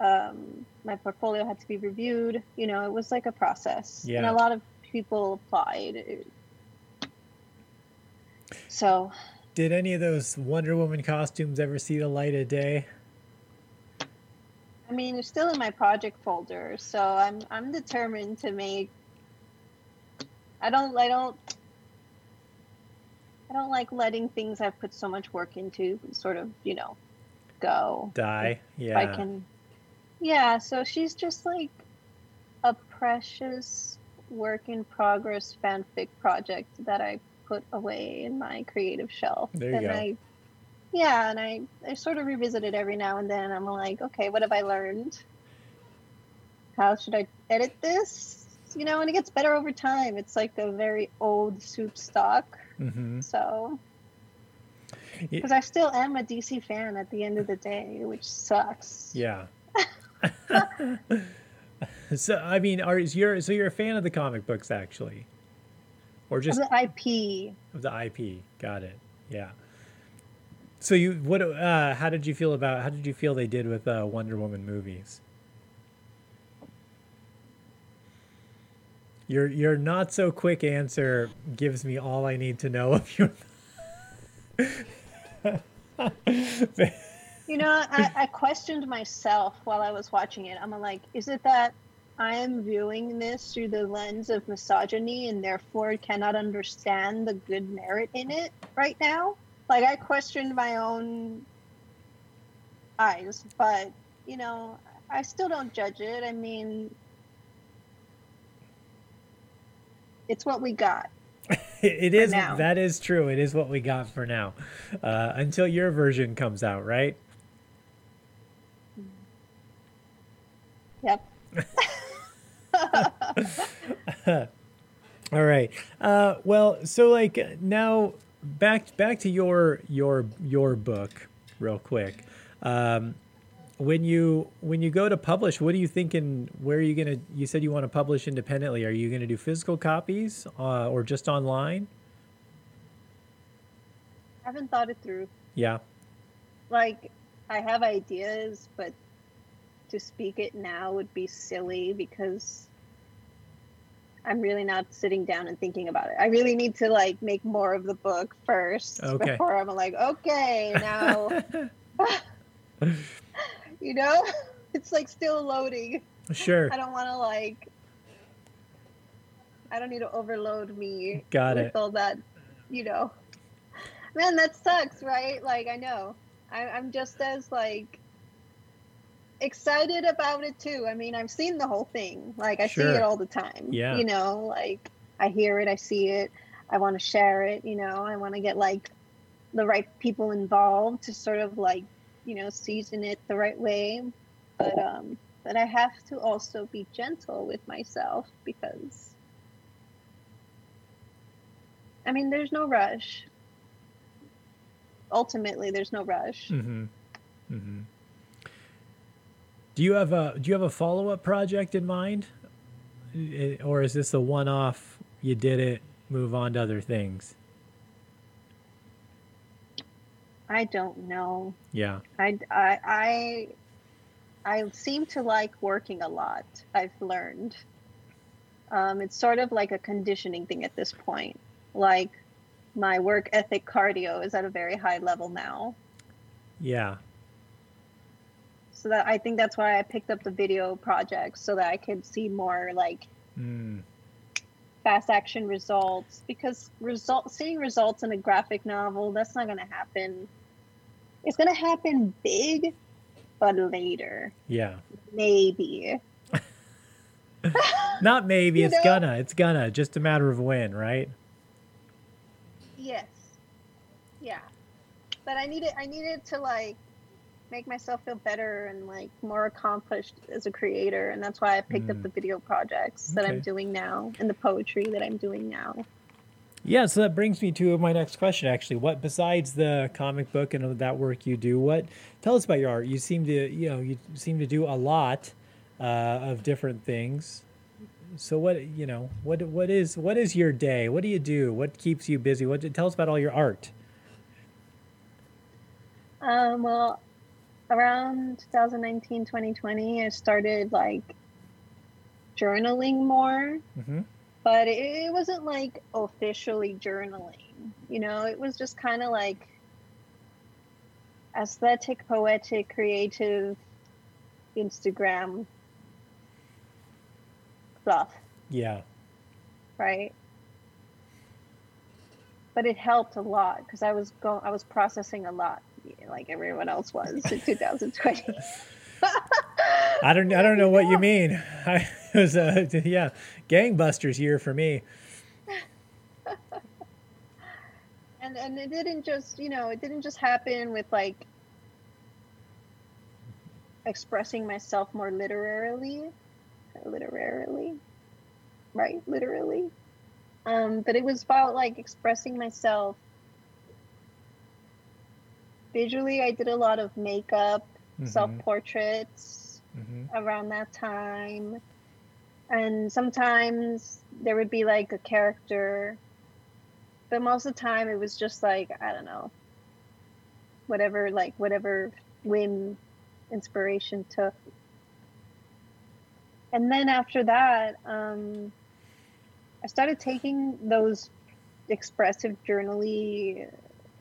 um, my portfolio had to be reviewed. You know, it was like a process, and a lot of people applied. So Did any of those Wonder Woman costumes ever see the light of day? I mean, they're still in my project folder, so I'm I'm determined to make. I don't I don't I don't like letting things I've put so much work into sort of you know go. Die. If Yeah. I can. Yeah, so she's just like a precious work in progress fanfic project that I put away in my creative shelf. There you and go. I yeah, and I, I sort of revisit it every now and then. I'm like, okay, what have I learned? How should I edit this? You know, and it gets better over time. It's like a very old soup stock. Mm-hmm. So, Yeah. because I still am a DC fan at the end of the day, which sucks. Yeah. so I mean, are is you're so you're a fan of the comic books actually, or Of just the IP. of the IP? Got it. Yeah. So you what? Uh, how did you feel about? How did you feel they did with uh, Wonder Woman movies? Your your not so quick answer gives me all I need to know of your. You know, I, I questioned myself while I was watching it. I'm like, is it that I am viewing this through the lens of misogyny and therefore cannot understand the good merit in it right now? Like, I questioned my own eyes, but, you know, I still don't judge it. I mean, it's what we got. it is now. that is true. It is what we got for now, uh, until your version comes out, right? Yep. All right. Uh, well, so like now back back to your your your book, real quick. Um, when you when you go to publish, what are you thinking? Where are you gonna? You said you want to publish independently. Are you gonna do physical copies uh, or just online? I haven't thought it through. Yeah. like I have ideas, but to speak it now would be silly because I'm really not sitting down and thinking about it. I really need to like make more of the book first Okay. before I'm like, okay, now you know, it's like still loading. Sure. I don't want to like I don't need to overload me Got it with it. all that, you know. Man, that sucks, right? Like I know. I, I'm just as like excited about it too. I mean, I've seen the whole thing. Like I see it all the time. Yeah. You know, like I hear it, I see it. I want to share it. You know, I want to get like the right people involved to sort of like you know season it the right way. But um, but I have to also be gentle with myself because. I mean, there's no rush. Ultimately, there's no rush. Mm-hmm. Mm-hmm. Do you have a Do you have a follow up project in mind, or is this a one off? You did it, move on to other things. I don't know. Yeah. I, I, I, I seem to like working a lot. I've learned. Um, it's sort of like a conditioning thing at this point. Like my work ethic cardio is at a very high level now. Yeah. So that I think that's why I picked up the video project so that I could see more like Mm. fast action results because result seeing results in a graphic novel that's not going to happen. It's going to happen big, but later, Yeah. maybe. Not maybe. It's know? gonna. It's gonna. Just a matter of when, right? Yes. Yeah. But I needed I needed to like make myself feel better and like more accomplished as a creator and that's why i picked up Mm. the video projects that i'm doing now and the poetry that i'm doing now Yeah, so that brings me to my next question. Actually, what besides the comic book and that work you do, what tell us about your art? You seem to, you know, you seem to do a lot uh, of different things. So what, you know, what what is what is your day? What do you do? What keeps you busy? What tell us about all your art? um well around 2019 2020 i started like journaling more hmm but it, it wasn't like officially journaling you know? It was just kind of like aesthetic poetic creative instagram stuff. Yeah. right? But it helped a lot because i was going i was processing a lot like everyone else was in 2020 I don't I don't know what you mean. I was uh, a yeah, gangbusters year for me. and and it didn't just you know it didn't just happen with like expressing myself more literarily literarily right literally um but it was about like expressing myself visually i did a lot of makeup Mhm, self-portraits mhm. around that time. And sometimes there would be like a character, but most of the time it was just like, I don't know, whatever, like whatever whim inspiration took. And then after that, um, I started taking those expressive journally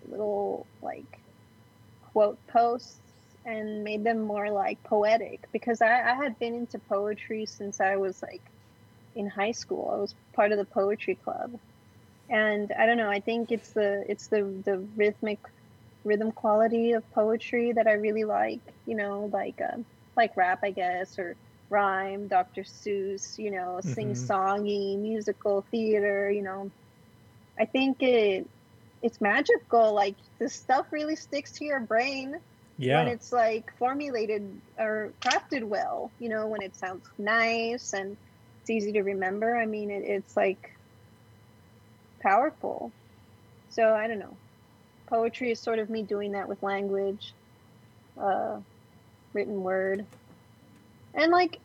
little like quote posts and made them more like poetic because I, I had been into poetry since I was like in high school. I was part of the poetry club. And I don't know, I think it's the it's the the rhythmic rhythm quality of poetry that I really like, you know, like uh, like rap I guess or rhyme, Dr. Seuss, you know, Mhm. sing-songy, musical theater, you know. I think it it's magical like this stuff really sticks to your brain Yeah. when it's like formulated or crafted well you know when it sounds nice and it's easy to remember. I mean it, it's like powerful. So i don't know. Poetry is sort of me doing that with language uh written word. And like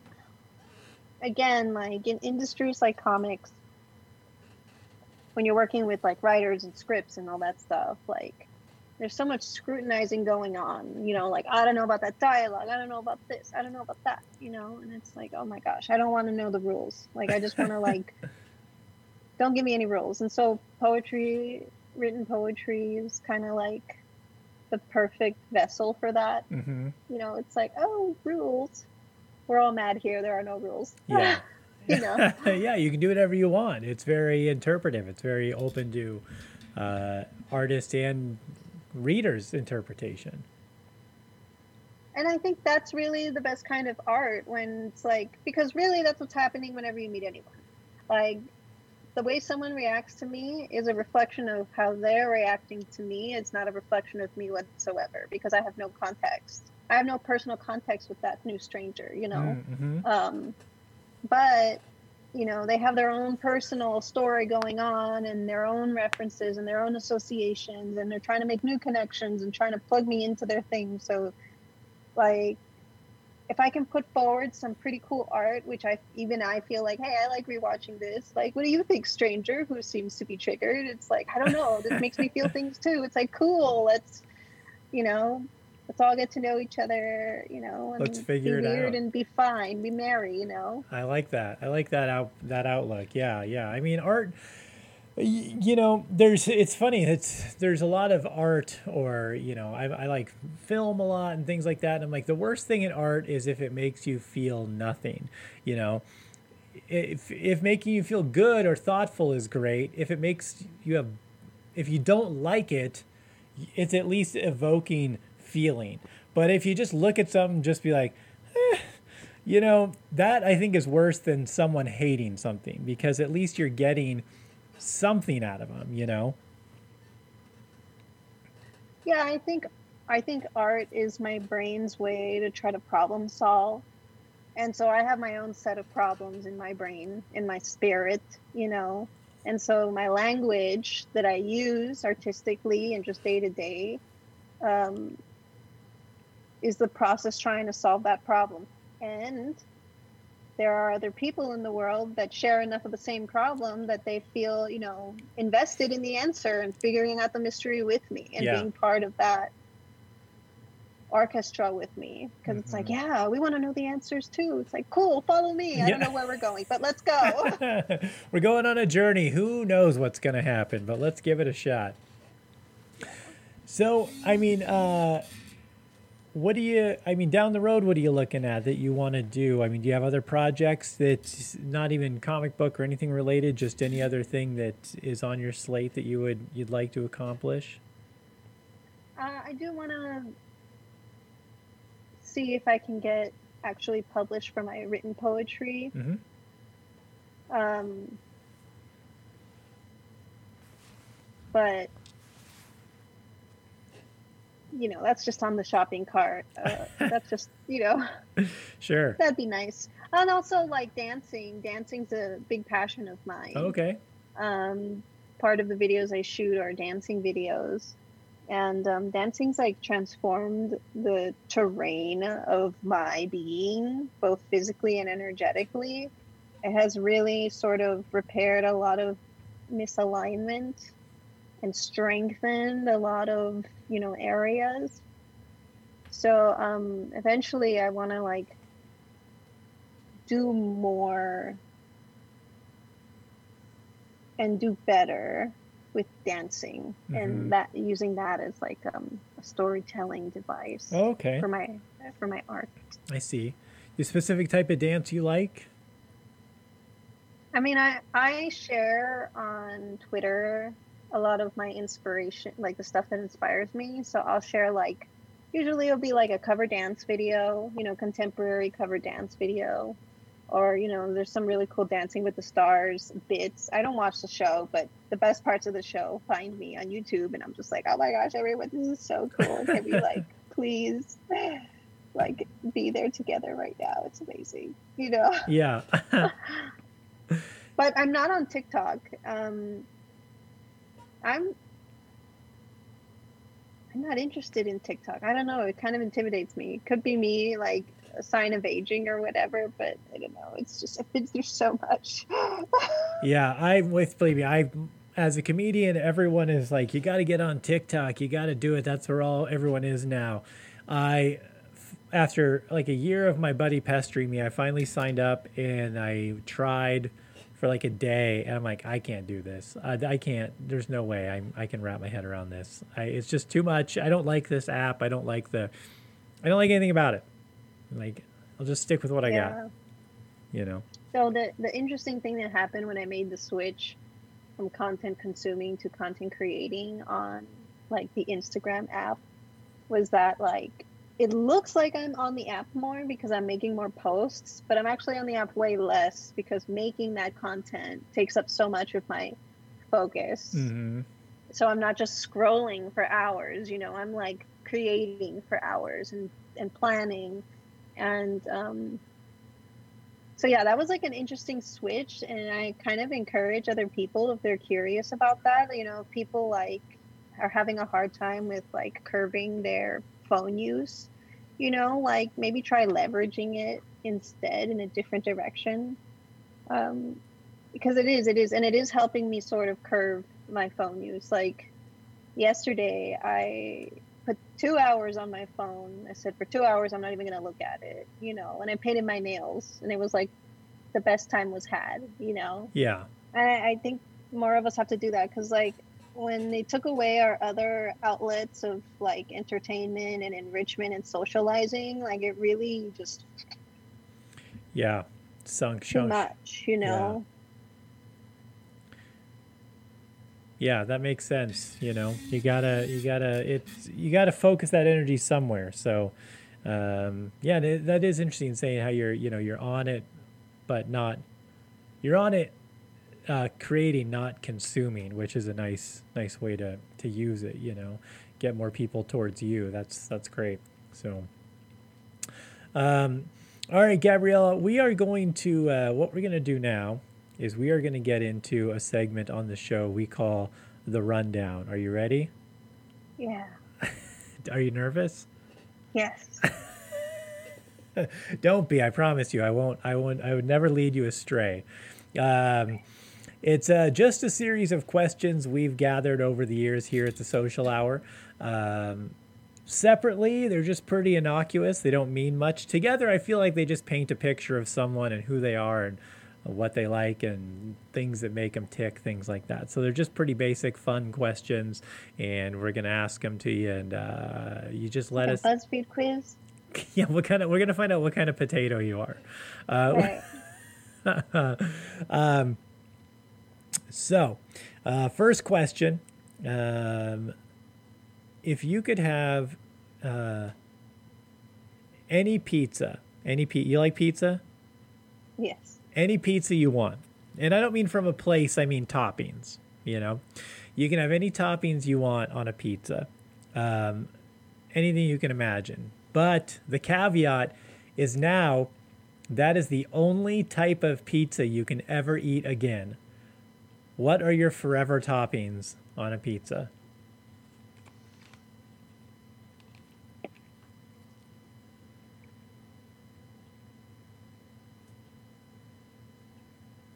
again like in industries like comics when you're working with like writers and scripts and all that stuff like there's so much scrutinizing going on you know like i don't know about that dialogue. I don't know about this. I don't know about that you know? And it's like oh my gosh i don't want to know the rules. Like i just want to like don't give me any rules. And so poetry written poetry is kind of like the perfect vessel for that. Hmm you know it's like oh rules. We're all mad here. There are no rules. Yeah. you know? Yeah, you can do whatever you want. It's very interpretive. It's very open to uh, artist and reader's interpretation. And I think that's really the best kind of art when it's like, because really that's what's happening whenever you meet anyone. Like, the way someone reacts to me is a reflection of how they're reacting to me. It's not a reflection of me whatsoever because I have no context. I have no personal context with that new stranger, you know? hmm Um, but you know they have their own personal story going on and their own references and their own associations and they're trying to make new connections and trying to plug me into their thing. So like if i can put forward some pretty cool art which i even i feel like hey i like rewatching this like what do you think stranger who seems to be triggered? It's like i don't know. This makes me feel things too. It's like cool let's you know let's all get to know each other you know and Let's figure it be weird out. and be fine be merry you know I like that. I like that out that outlook. Yeah, yeah. I mean, art. You know, there's. It's funny. It's there's a lot of art, or you know, I, I like film a lot and things like that. And I'm like, the worst thing in art is if it makes you feel nothing. You know, if if making you feel good or thoughtful is great, if it makes you have, if you don't like it, it's at least evoking feeling. But if you just look at something, just be like, eh, you know, that I think is worse than someone hating something because at least you're getting something out of them, you know? yeah i think I think art is my brain's way to try to problem solve. And so I have my own set of problems in my brain, in my spirit, you know. And so my language that I use artistically and just day to day um, is the process trying to solve that problem. And there are other people in the world that share enough of the same problem that they feel, you know, invested in the answer and figuring out the mystery with me and Yeah. being part of that orchestra with me because it's like Mhm. yeah we want to know the answers too it's like cool follow me i don't know where we're going but let's go We're going on a journey. Who knows what's going to happen, but let's give it a shot. So, I mean, uh, what do you, I mean, down the road, what are you looking at that you want to do? I mean, do you have other projects that's not even comic book or anything related, just any other thing that is on your slate that you would, you'd like to accomplish? uh, i do want to see if i can get actually published for my written poetry hmm um, but you know that's just on the shopping cart uh, that's just you know Sure. that'd be nice and also like dancing dancing's a big passion of mine Okay. um, part of the videos I shoot are dancing videos. And um, dancing's like transformed the terrain of my being, both physically and energetically. It has really sort of repaired a lot of misalignment and strengthened a lot of, you know, areas. So um, eventually I want to like do more and do better with dancing Mhm. and that using that as like um, a storytelling device Okay. for my for my art. I see. The specific type of dance you like? I mean, I I share on Twitter a lot of my inspiration, like the stuff that inspires me. So I'll share like usually it'll be like a cover dance video, you know, contemporary cover dance video, or you know, there's some really cool Dancing with the Stars bits. I don't watch the show, but the best parts of the show find me on YouTube, and I'm just like, oh my gosh, everyone, this is so cool. Can we like please? Like be there together right now. It's amazing, you know. Yeah. but I'm not on TikTok. Um, I'm I'm not interested in TikTok. I don't know. It kind of intimidates me. It could be me, like a sign of aging or whatever. But I don't know. It's just I've been through so much. Yeah, I'm with believe me. I as a comedian, everyone is like, you got to get on TikTok. You got to do it. That's where all everyone is now. I after like a year of my buddy pestering me, I finally signed up and I tried for like a day and I'm like, I can't do this. I, I can't. There's no way I I can wrap my head around this. I, it's just too much. I don't like this app. I don't like the. I don't like anything about it. Like, I'll just stick with what I got. You know. So the the interesting thing that happened when I made the switch from content consuming to content creating on like the Instagram app was that like it looks like I'm on the app more because I'm making more posts, but I'm actually on the app way less because making that content takes up so much of my focus. hmm So I'm not just scrolling for hours, you know, I'm like creating for hours and, and planning. And um, so, yeah, that was like an interesting switch. And I kind of encourage other people if they're curious about that. You know, people like are having a hard time with like curbing their phone use, you know, like maybe try leveraging it instead in a different direction. Um, because it is, it is, and it is helping me sort of curve my phone use. Like yesterday, I put two hours on my phone. I said, for two hours, I'm not even going to look at it, you know, and I painted my nails, and it was like the best time was had, you know. Yeah. And I, I think more of us have to do that because, like, when they took away our other outlets of like entertainment and enrichment and socializing, like it really just Yeah. Sunk too chunk. much, you know. Yeah, that makes sense. You know, you gotta, you gotta, it's, you gotta focus that energy somewhere. So, um, yeah, that, that is interesting saying how you're, you know, you're on it, but not, you're on it, uh, creating, not consuming, which is a nice, nice way to, to use it, you know, get more people towards you. That's that's great. So, um, all right, Gabriela, we are going to uh, what we're going to do now is we are going to get into a segment on the show we call the rundown. Are you ready? Yeah. Are you nervous? Yes. Don't be. I promise you. I won't. I won't. I would never lead you astray. Um, it's uh, just a series of questions we've gathered over the years here at the Social Hour. Um, separately, they're just pretty innocuous. They don't mean much. Together, I feel like they just paint a picture of someone and who they are and what they like and things that make them tick, things like that. So they're just pretty basic, fun questions, and we're gonna ask them to you, and uh, you just let us. BuzzFeed quiz. Yeah, what kind of? We're gonna find out what kind of potato you are. Uh, Right. um, so, uh, first question: um, If you could have uh, any pizza, any pe- you like pizza? yes. any pizza you want. And I don't mean from a place, I mean toppings. You know, you can have any toppings you want on a pizza, um, anything you can imagine. But the caveat is now that is the only type of pizza you can ever eat again. What are your forever toppings on a pizza?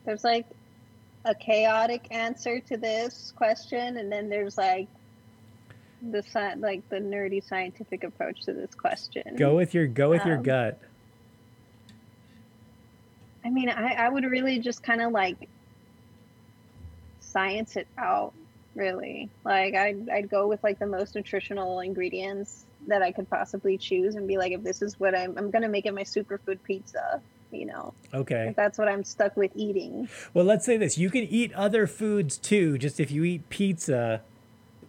There's like a chaotic answer to this question, and then there's like the sci- like the nerdy scientific approach to this question. Go with your go with your Um, gut. I mean, I, I would really just kind of like science it out, really. Like, I'd, I'd go with like the most nutritional ingredients that I could possibly choose and be like, if this is what I'm, I'm to make it my superfood pizza, you know, Okay. if that's what I'm stuck with eating. Well, let's say this: you can eat other foods too. Just if you eat pizza,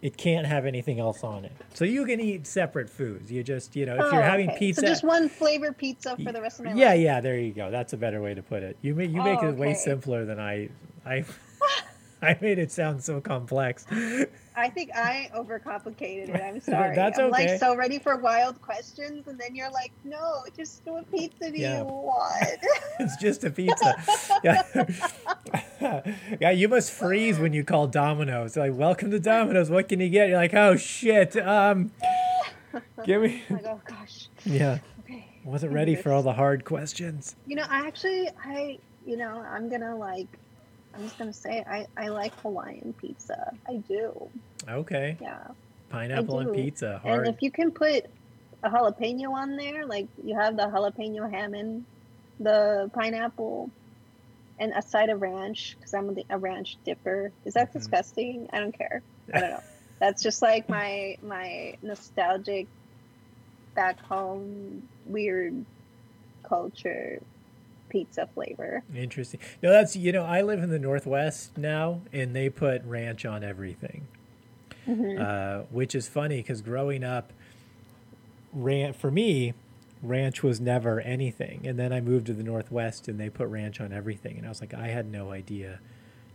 it can't have anything else on it. So you can eat separate foods. You just, you know, if you're Oh, having okay. pizza, So just one flavor pizza for the rest of my yeah, life. yeah, yeah, there you go. That's a better way to put it. You make you make Oh, it way simpler than I, I, I made it sound so complex. I think I overcomplicated it. I'm sorry. That's okay. I'm like so ready for wild questions, and then you're like, no, just what pizza do Yeah. you want? it's just a pizza. Yeah. yeah, you must freeze when you call Domino's. Like, welcome to Domino's. What can you get? You're like, oh shit. Um, give me. like, oh gosh. Yeah, Okay. wasn't ready for all the hard questions. You know, I actually, I, you know, I'm gonna like, I'm just gonna say, I, I like Hawaiian pizza. I do. Okay, Yeah. pineapple and pizza. And if you can put a jalapeno on there, like you have the jalapeno ham and the pineapple, and a side of ranch, because I'm a, ranch dipper. Is that Mhm. disgusting? I don't care. I don't know. That's just like my my nostalgic back home weird culture pizza flavor. Interesting. No, that's you know I live in the Northwest now, and they put ranch on everything, Mhm. uh, which is funny because growing up, ranch for me, ranch was never anything, and then I moved to the Northwest, and they put ranch on everything, and I was like, I had no idea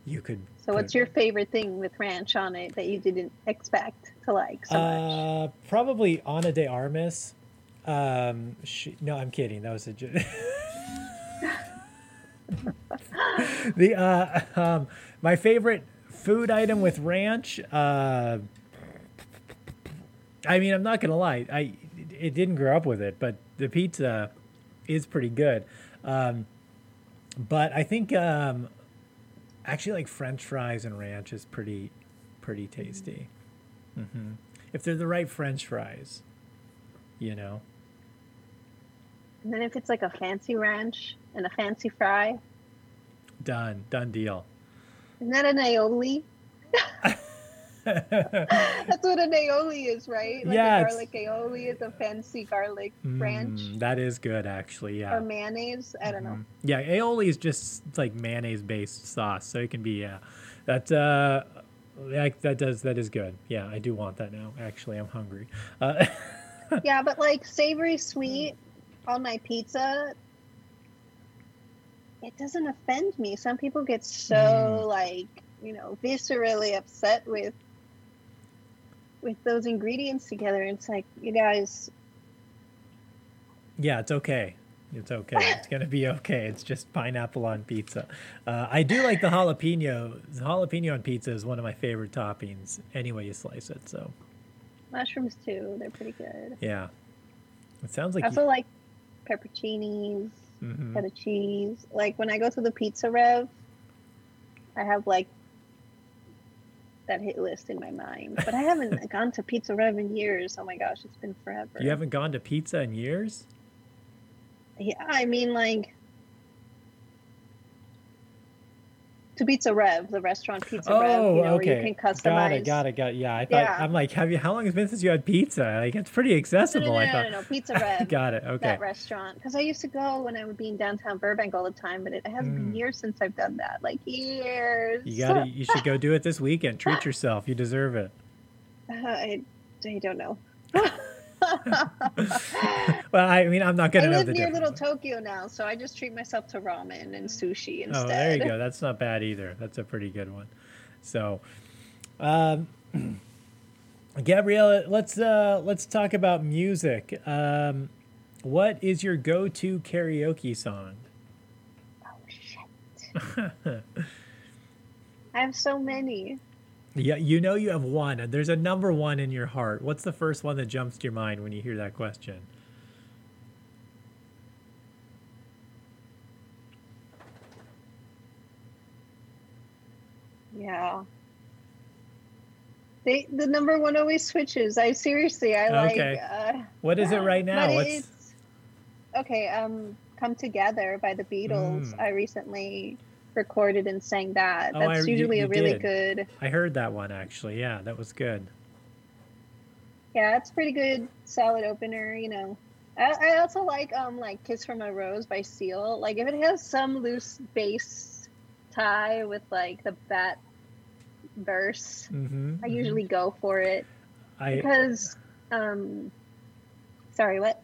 you could. So, what's your favorite thing with ranch on it that you didn't expect to like so much? Uh, probably Ana de Armas. Um, she, no, I'm kidding. That was a. the uh, um, my favorite food item with ranch. Uh, I mean, I'm not gonna lie. I it didn't grow up with it, but the pizza is pretty good. Um, but I think um, actually like French fries and ranch is pretty pretty tasty. hmm If they're the right French fries, you know. And then if it's like a fancy ranch and a fancy fry, Done. Done deal. isn't that an aioli? That's what an aioli is, right? Like Yeah, a garlic aioli is a fancy garlic ranch Mm, that is good, actually. Yeah. or mayonnaise. I don't know. Mhm. Yeah, aioli is just like mayonnaise based sauce, so it can be yeah. That uh, that that does that is good. Yeah, I do want that now. Actually, I'm hungry. Uh, yeah, but like savory sweet on my pizza, it doesn't offend me. Some people get so Mm. like you know viscerally upset with with those ingredients together. It's like you guys. Yeah, it's okay. It's okay. It's gonna be okay. It's just pineapple on pizza. Uh, I do like the jalapeno. The jalapeno on pizza is one of my favorite toppings. Any way you slice it. So Mushrooms too. They're pretty good. yeah, it sounds like I also like pepperoncinis, Mhm. feta cheese. Like when I go to the Pizza Rev, I have like that hit list in my mind. But I haven't gone to Pizza Rev in years. Oh my gosh, it's been forever. you haven't gone to pizza in years. Yeah, I mean like to Pizza Rev, the restaurant Pizza Rev. Oh, You know, okay. where you can customize. Got it. Got it. Got it. Yeah, I thought Yeah. I'm like, have you? How long has it been since you had pizza? Like, it's pretty No, no, accessible. no, no, I thought. no, no, no. Pizza Rev. Got it. Okay. that restaurant because I used to go when I would be in downtown Burbank all the time, but it hasn't been Mm. years since I've done that. Like years. You got to You should go do it this weekend. Treat yourself. You deserve it. I, I don't know. Well, I mean, I'm not gonna know live near Little. Tokyo now, so I just treat myself to ramen and sushi instead. Oh, there you go. That's not bad either. That's a pretty good one. So, um, Gabriela, let's uh, let's talk about music. Um, what is your go-to karaoke song? Oh shit! I have so many. Yeah, you know you have one. and There's a number one in your heart. What's the first one that jumps to your mind when you hear that question? Yeah. They, the number one always switches. I seriously, I Okay. like. Uh, What is it right now? What's it's okay. Um, "Come Together" by the Beatles. Mm. I recently recorded and sang that. Oh, That's I- usually you a really did. good. I heard that one actually. Yeah, that was good. Yeah, it's pretty good, solid opener. You know, I, I also like um like "Kiss from a Rose" by Seal. Like if it has some loose bass tie with like the bat verse, hmm I usually go for it I because um. Sorry, what?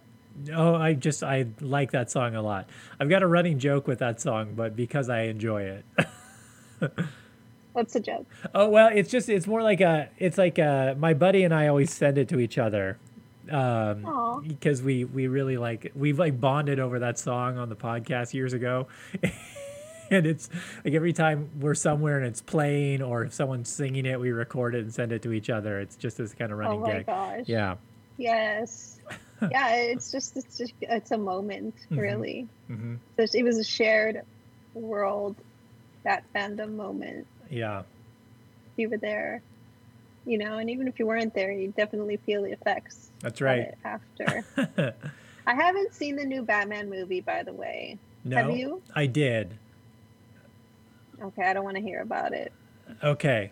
Oh, I just I like that song a lot. I've got a running joke with that song, but because I enjoy it. What's the joke? Oh well, it's just it's more like a it's like a my buddy and I always send it to each other. Um because we we really like we've like bonded over that song on the podcast years ago. and it's like every time we're somewhere and it's playing or if someone's singing it, we record it and send it to each other. It's just this kind of Oh running my gag. gosh. Yeah. Yes. yeah, it's just it's just it's a moment, Mhm. really. hmm There's- It was a shared world, that fandom moment. Yeah. You were there, you know, and even if you weren't there, you definitely feel the effects. That's right. after. I haven't seen the new Batman movie, by the way. no. Have you? I did. Okay, I don't want to hear about it. Okay.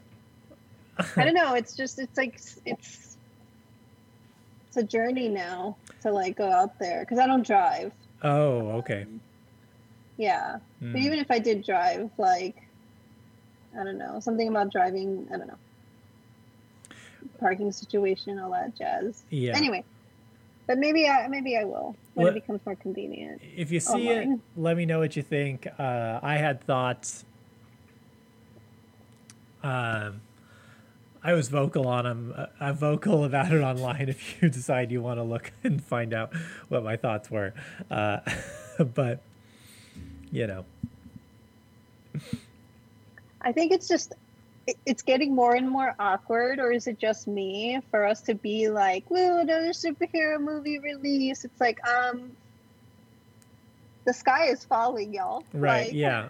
I don't know. It's just it's like it's it's a journey now to like go out there because I don't drive. Oh, okay. Yeah. Mm. But even if I did drive, like, I don't know, something about driving, I don't know, parking situation, all that jazz. Yeah. Anyway, but maybe I maybe I will when Well- it becomes more convenient. if you see it, let me know what you think. Uh, I had thoughts. Um, I was vocal on them. Uh, I'm vocal about it online. If you decide you want to look and find out what my thoughts were, uh, but you know, I think it's just it's getting more and more awkward, or is it just me for us to be like, "Woo, another superhero movie release"? It's like, um, the sky is falling, y'all. right? Like, yeah,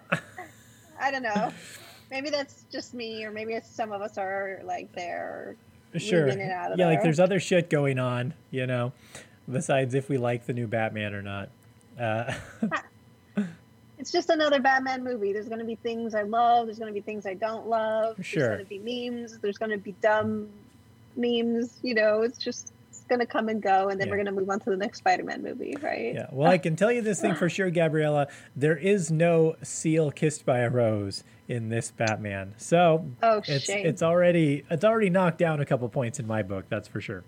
I don't know. Maybe that's just me, or maybe it's some of us are like there. sure. leaving it out of Yeah, like there's other shit going on, you know, besides if we like the new Batman or not. Uh, It's just another Batman movie. There's going to be things I love. There's going to be things I don't love. Sure. There's going to be memes. There's going to be dumb memes. You know, it's just going to come and go, and then Yeah. we're going to move on to the next Spider-Man movie, right? Yeah. Well, I can tell you this thing for sure, Gabriela. There is no seal kissed by a rose in this Batman. So Oh, it's shame. it's already it's already knocked down a couple points in my book. That's for sure.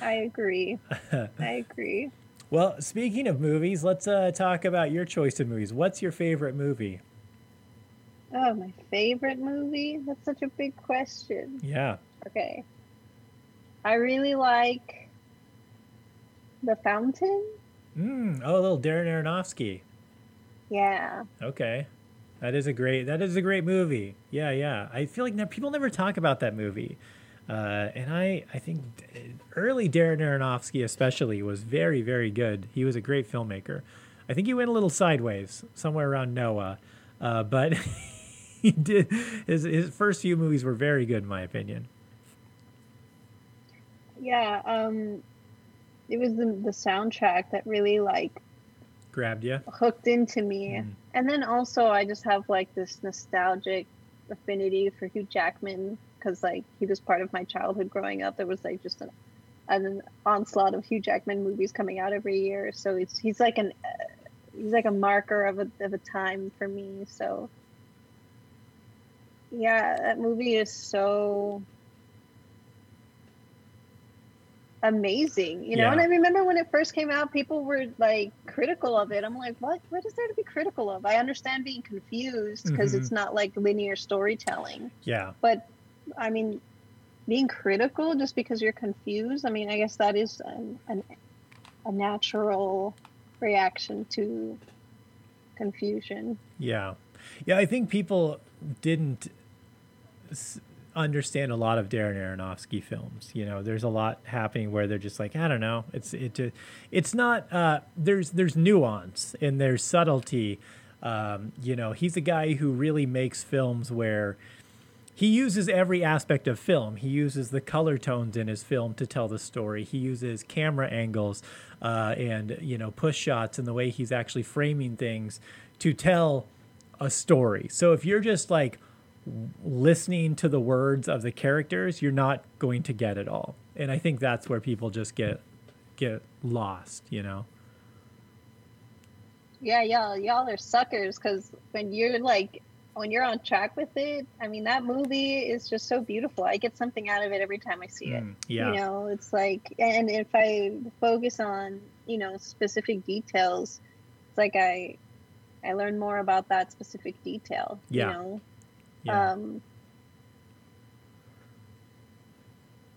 I agree. I agree. Well, speaking of movies, let's uh, talk about your choice of movies. What's your favorite movie? Oh, my favorite movie? That's such a big question. Yeah. Okay. I really like The Fountain. Mm, oh, a little Darren Aronofsky. Yeah. Okay. That is a great. That is a great movie. Yeah, yeah. I feel like ne- people never talk about that movie, uh, and I I think early Darren Aronofsky especially was very very good. He was a great filmmaker. I think he went a little sideways somewhere around Noah, uh, but he did. His his first few movies were very good in my opinion. Yeah. Um, it was the, the soundtrack that really like Grabbed you. hooked into me. Mm. And then also, I just have like this nostalgic affinity for Hugh Jackman because like he was part of my childhood growing up. There was like just an, an onslaught of Hugh Jackman movies coming out every year. So it's he's like an uh, he's like a marker of a of a time for me. So yeah, that movie is so amazing you know Yeah. and i remember when it first came out people were like critical of it i'm like what what is there to be critical of i understand being confused because Mhm. it's not like linear storytelling Yeah. but i mean being critical just because you're confused i mean i guess that is an, an, a natural reaction to confusion Yeah. Yeah, I think people didn't understand a lot of Darren Aronofsky films. You know, there's a lot happening where they're just like, I don't know. It's it it's not uh there's there's nuance and there's subtlety. Um, you know, he's a guy who really makes films where he uses every aspect of film. He uses the color tones in his film to tell the story. He uses camera angles uh, and you know push shots and the way he's actually framing things to tell a story. So if you're just like listening to the words of the characters, you're not going to get it all. And I think that's where people just get get lost. You know. yeah y'all y'all are suckers because when you're like when you're on track with it i mean that movie is just so beautiful i get something out of it every time i see it Mm, yeah. you know it's like and if i focus on you know specific details it's like i i learn more about that specific detail Yeah. you know yeah. um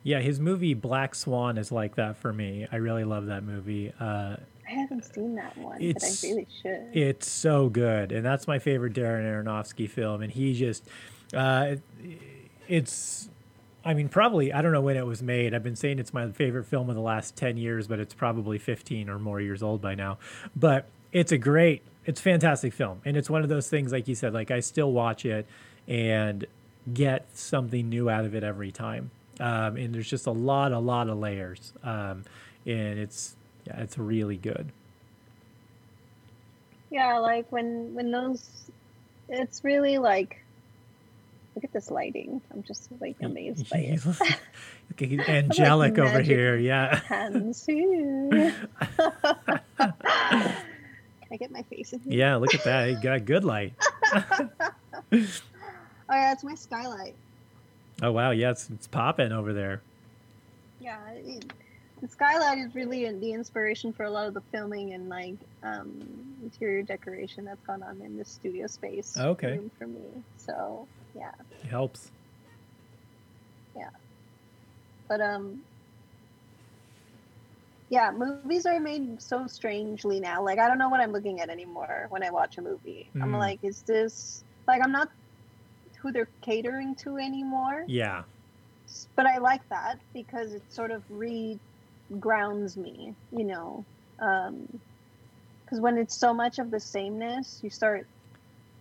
Yeah, his movie Black Swan is like that for me. I really love that movie. Uh, i haven't seen that one but i really should it's so good, and that's my favorite Darren Aronofsky film. And he just, uh, it's, I mean, probably I don't know when it was made. I've been saying it's my favorite film of the last ten years, but it's probably fifteen or more years old by now. But it's a great, it's a fantastic film, and it's one of those things, like you said, like I still watch it and get something new out of it every time. Um, and there's just a lot, a lot of layers, um, and it's yeah, it's really good. yeah like when when those it's really like look at this lighting i'm just like amazed by it angelic over here. Yeah. Can I get my face in here? Yeah, look at that. You got good light. Oh yeah, it's my skylight. Oh wow, yeah, it's, it's popping over there. Yeah, it, the skylight is really the inspiration for a lot of the filming and like um, interior decoration that's gone on in this studio space. Okay. for me. So yeah, It helps. Yeah. But um, yeah, movies are made so strangely now. Like I don't know what I'm looking at anymore when I watch a movie. I'm Mm. like, is this like I'm not who they're catering to anymore? Yeah. but I like that because it sort of re-grounds me, you know. Um because when it's so much of the sameness, you start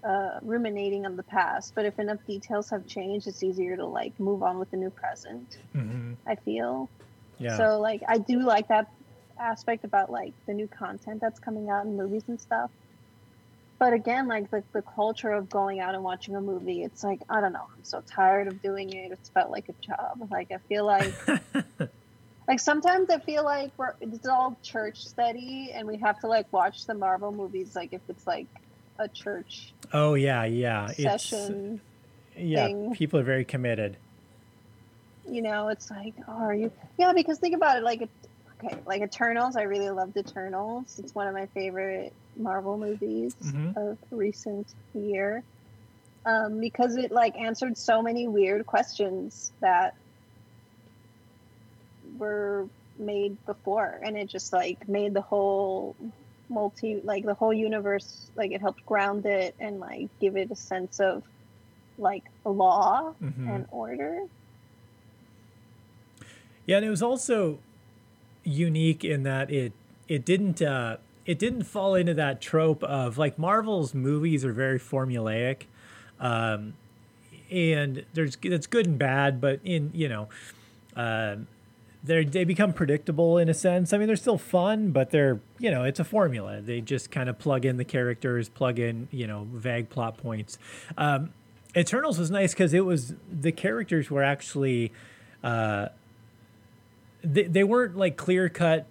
uh, ruminating on the past. But if enough details have changed, it's easier to like move on with the new present. hmm I feel Yeah. so. Like I do like that aspect about like the new content that's coming out in movies and stuff. But again, like the, the culture of going out and watching a movie, it's like, I don't know, I'm so tired of doing it. It's felt like a job. Like, I feel like, like sometimes I feel like we're, it's all church study and we have to like watch the Marvel movies, like if it's like a church oh yeah, yeah. session, It's yeah. thing. People are very committed. you know, it's like, oh, are you? Yeah, because think about it, like, okay, like Eternals, I really loved Eternals. It's one of my favorite Marvel movies Mhm. of recent year. um, because it like answered so many weird questions that were made before and it just like made the whole multi like the whole universe like it helped ground it and like give it a sense of like law Mhm. and order Yeah, and it was also unique in that it it didn't uh, it didn't fall into that trope of like Marvel's movies are very formulaic, um, and there's that's good and bad, but in you know, um, they they become predictable in a sense. I mean, they're still fun, but they're you know it's a formula. They just kind of plug in the characters, plug in you know vague plot points. Um, Eternals was nice because it was the characters were actually. Uh, they, they weren't like clear cut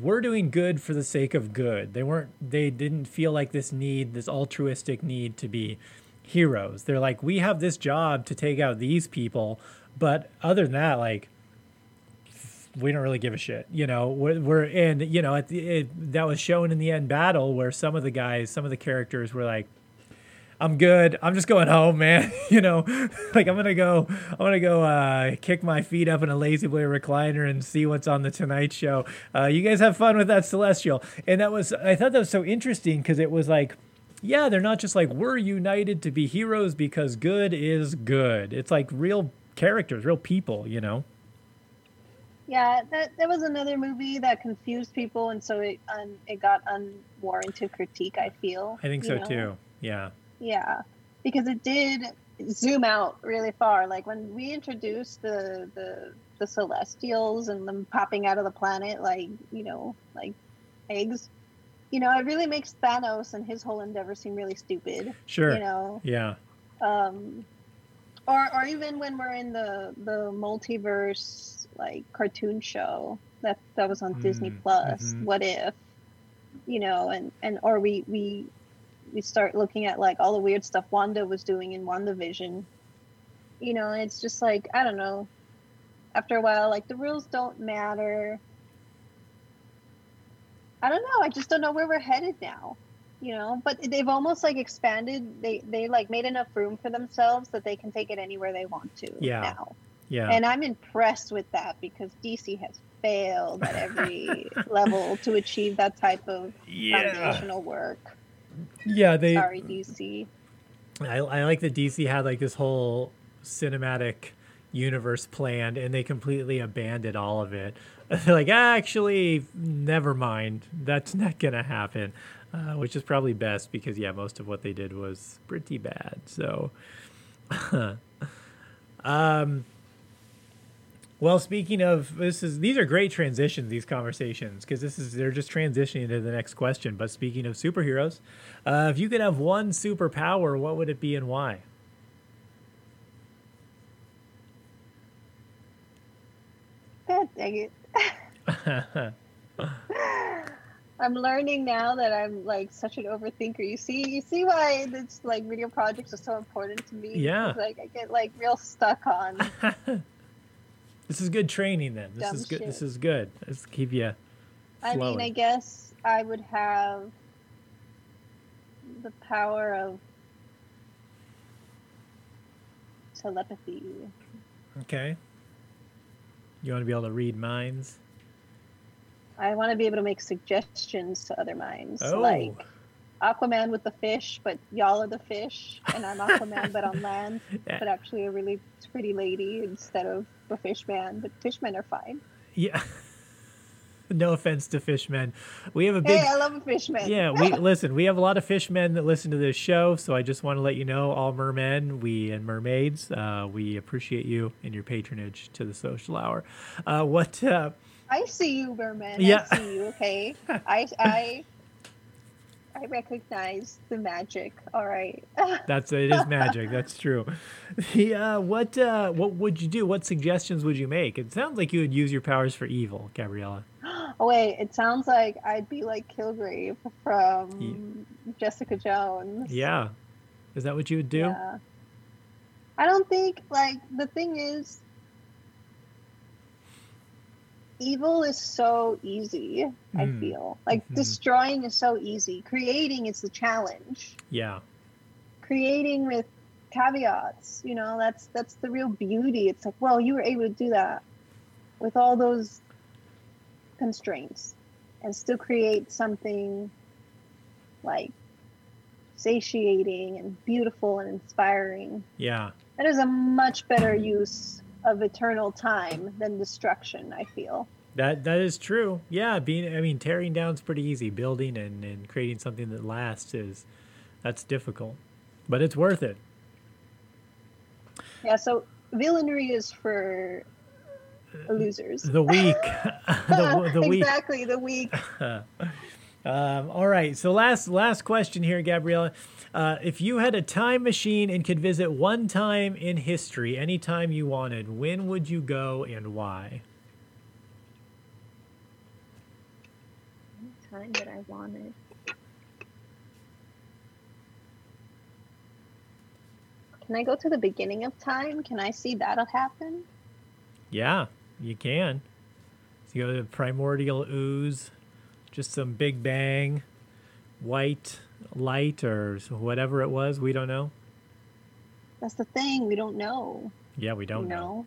we're doing good for the sake of good. They weren't they didn't feel like this need this altruistic need to be heroes. They're like we have this job to take out these people but other than that like we don't really give a shit you know? We're, we're and you know the, it, that was shown in the end battle where some of the guys some of the characters were like I'm good. I'm just going home, man. you know, like I'm gonna go. I'm gonna go uh, kick my feet up in a La-Z-Boy recliner and see what's on the Tonight Show. Uh, you guys have fun with that Celestial. And that was. I thought that was so interesting because it was like, yeah, they're not just like we're united to be heroes because good is good. It's like real characters, real people. You know. yeah that, that was another movie that confused people and so it un, it got unwarranted critique i feel I think so know? too. Yeah. Yeah, because it did zoom out really far. Like when we introduced the the the Celestials and them popping out of the planet, like you know, like eggs. You know, it really makes Thanos and his whole endeavor seem really stupid. Sure. You know, Yeah. um, or or even when we're in the the multiverse like cartoon show that that was on Disney Mm, Plus. mhm. What if? You know, and and or we we we start looking at like all the weird stuff Wanda was doing in WandaVision. You know, it's just like I don't know. After a while, like the rules don't matter. I don't know. I just don't know where we're headed now. You know, but they've almost like expanded. They they like made enough room for themselves that they can take it anywhere they want to Yeah. now. Yeah. And I'm impressed with that because DC has failed at every level to achieve that type of yeah. foundational work. Yeah. They. Sorry, DC. I, I like that DC had like this whole cinematic universe planned and they completely abandoned all of it. They're like, actually, never mind. That's not to happen, uh, which is probably best because, yeah, most of what they did was pretty bad. So, um, well, speaking of this is these are great transitions these conversations because this is they're just transitioning to the next question. But speaking of superheroes, uh, if you could have one superpower, what would it be and why? God dang it. I'm learning now that I'm like such an overthinker. You see, you see why this like video projects are so important to me. Yeah. Like I get like real stuck on. This is good training then. This Dumb is good. shit. This is good. Let's keep you I flowing. mean, I guess I would have the power of telepathy. okay. You want to be able to read minds? I want to be able to make suggestions to other minds, Oh. like Aquaman with the fish, but y'all are the fish, and I'm Aquaman, but on land, Yeah. but actually a really pretty lady instead of a fish man. But fishmen are fine. Yeah. no offense to fishmen. We have a big Hey, I love a fishman. Yeah, we listen, we have a lot of fishmen that listen to this show, so I just want to let you know, all mermen, we and mermaids, uh, we appreciate you and your patronage to the social hour. Uh, what uh, I see you, Merman. Yeah. I see you. Okay. I I I recognize the magic. All right. that's it is magic, that's true. Yeah, what uh, what would you do? What suggestions would you make? It sounds like you would use your powers for evil, Gabriela. oh wait, it sounds like I'd be like Kilgrave from Jessica Jones. Yeah. Is that what you would do? Yeah. I don't think like the thing is evil is so easy, I Mm. feel. Like Mhm. destroying is so easy. Creating is the challenge. Yeah. Creating with caveats. You know, that's that's the real beauty. It's like, well, you were able to do that with all those constraints and still create something like satiating and beautiful and inspiring. Yeah. That is a much better use of eternal time than destruction, I feel. That that is true. Yeah, being I mean tearing down is pretty easy. Building and, and creating something that lasts is that's difficult. But it's worth it. Yeah, so villainy is for losers. The weak. the, the weak. exactly, the weak. Um, all right. So last last question here, Gabriela. Uh, if you had a time machine and could visit one time in history, anytime you wanted, when would you go and why? Time that I wanted. Can I go to the beginning of time? Can I see that'll happen? Yeah, you can. So you go to the primordial ooze, just some big bang, white light or whatever it was. We don't know. That's the thing. We don't know. Yeah, we don't you know. know.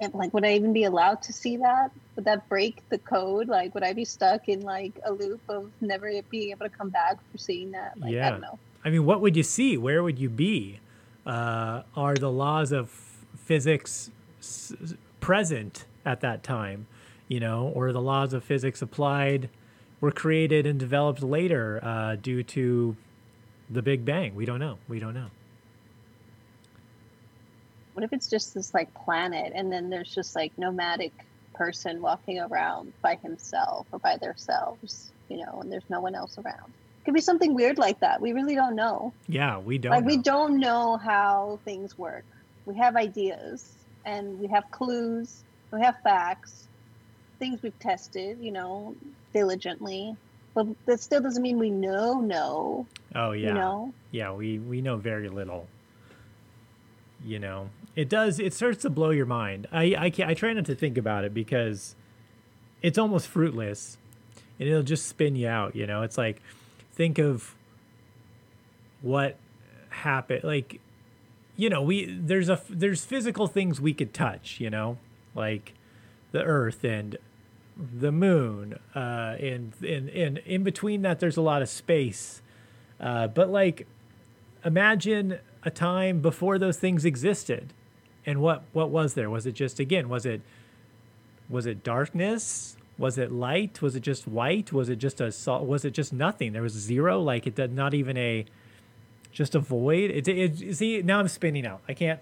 And- like, would I even be allowed to see that? Would that break the code? Like, would I be stuck in like a loop of never being able to come back for seeing that? Like, I Yeah. don't know. I mean, what would you see? Where would you be? Uh, are the laws of physics s- present at that time? You know, or the laws of physics applied were created and developed later uh, due to the Big Bang? We don't know. We don't know. What if it's just this like planet, and then there's just like nomadic person walking around by himself or by themselves, you know, and there's no one else around? Could be something weird like that. We really don't know. Yeah, we don't. like we don't know how things work we have ideas and we have clues we have facts things we've tested you know diligently. But that still doesn't mean we know no Oh yeah. you know? Yeah we we know very little you know? It does it starts to blow your mind. I i, can't, I try not to think about it because it's almost fruitless and it'll just spin you out you know? It's like think of what happened like you know we there's a there's physical things we could touch you know like the earth and the moon uh and and, and in between that there's a lot of space uh, but like, imagine a time before those things existed, and what what was there? Was it just again? Was it was it darkness? Was it light? Was it just white? Was it just a Was it just nothing? There was zero. Like it did not even a just a void. It's it, it, see now I'm spinning out. I can't.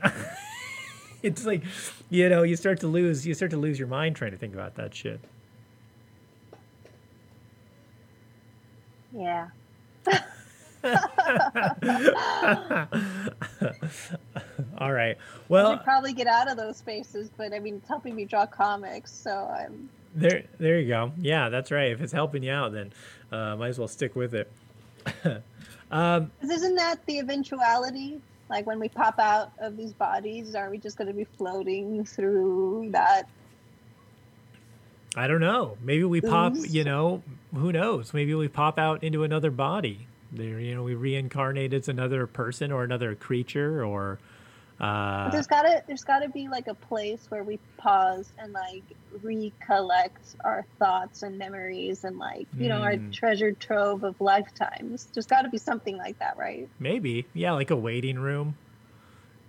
it's like you know you start to lose you start to lose your mind trying to think about that shit. yeah All right. I Well, should probably get out of those spaces but i mean it's helping me draw comics so i'm There, there you go. Yeah, that's right. If it's helping you out, then uh, might as well stick with it. um, isn't that the eventuality like when we pop out of these bodies aren't we just going to be floating through that I don't know. Maybe we pop. You know, who knows? Maybe we pop out into another body. There, you know, we reincarnate as another person or another creature, or But uh, there's gotta there's gotta be like a place where we pause and like recollect our thoughts and memories and like you know our Mm. treasured trove of lifetimes. There's gotta be something like that, right? maybe, yeah, like a waiting room.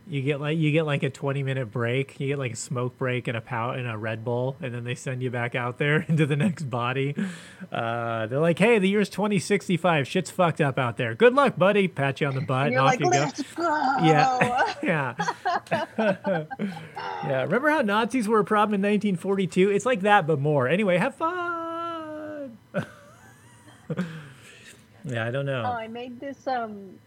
You get like you get like a twenty minute break. You get like a smoke break and a pow and a Red Bull, and then they send you back out there into the next body. Uh, they're like, "Hey, the year's twenty sixty five. Shit's fucked up out there. Good luck, buddy." Pat you on the butt, And and, you're off like, you go. go. Yeah. yeah. yeah. Remember how Nazis were a problem in 1942? It's like that, but more. Anyway, have fun. yeah, I don't know. Oh, I made this um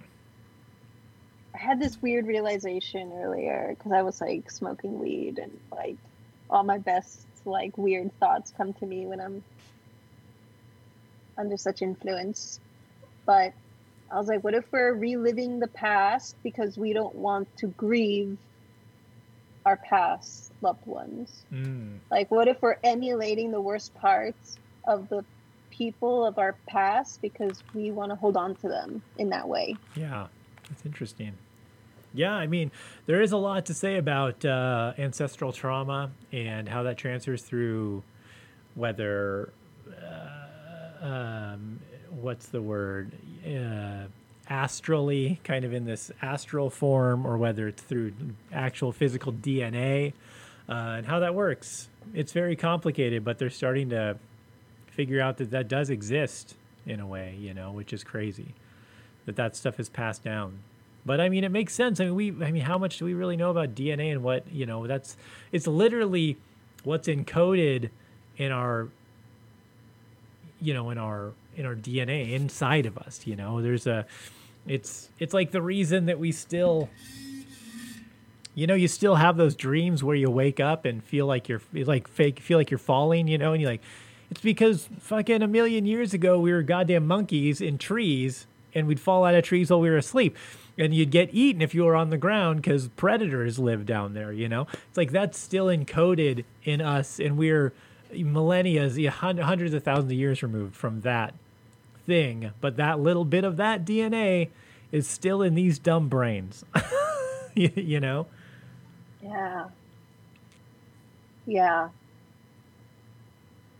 I had this weird realization earlier because I was like smoking weed and like all my best like weird thoughts come to me when I'm under such influence. But I was like, what if we're reliving the past because we don't want to grieve our past loved ones? Mm, Like, what if we're emulating the worst parts of the people of our past because we want to hold on to them in that way. Yeah, that's interesting. Yeah, I mean, there is a lot to say about uh, ancestral trauma and how that transfers through whether, uh, um, what's the word, uh, astrally, kind of in this astral form, or whether it's through actual physical DNA uh, and how that works. It's very complicated, but they're starting to figure out that that does exist in a way, you know, which is crazy that that stuff is passed down. But I mean, it makes sense. I mean, we, I mean, how much do we really know about DNA and what, you know, that's, it's literally what's encoded in our, you know, in our, in our DNA inside of us, you know, there's a, it's, it's like the reason that we still, you know, you still have those dreams where you wake up and feel like you're like fake, feel like you're falling, you know, and you're like, it's because fucking a million years ago we were goddamn monkeys in trees and we'd fall out of trees while we were asleep and you'd get eaten if you were on the ground because predators live down there you know it's like that's still encoded in us and we're millennia hundreds of thousands of years removed from that thing but that little bit of that dna is still in these dumb brains you, you know Yeah. Yeah.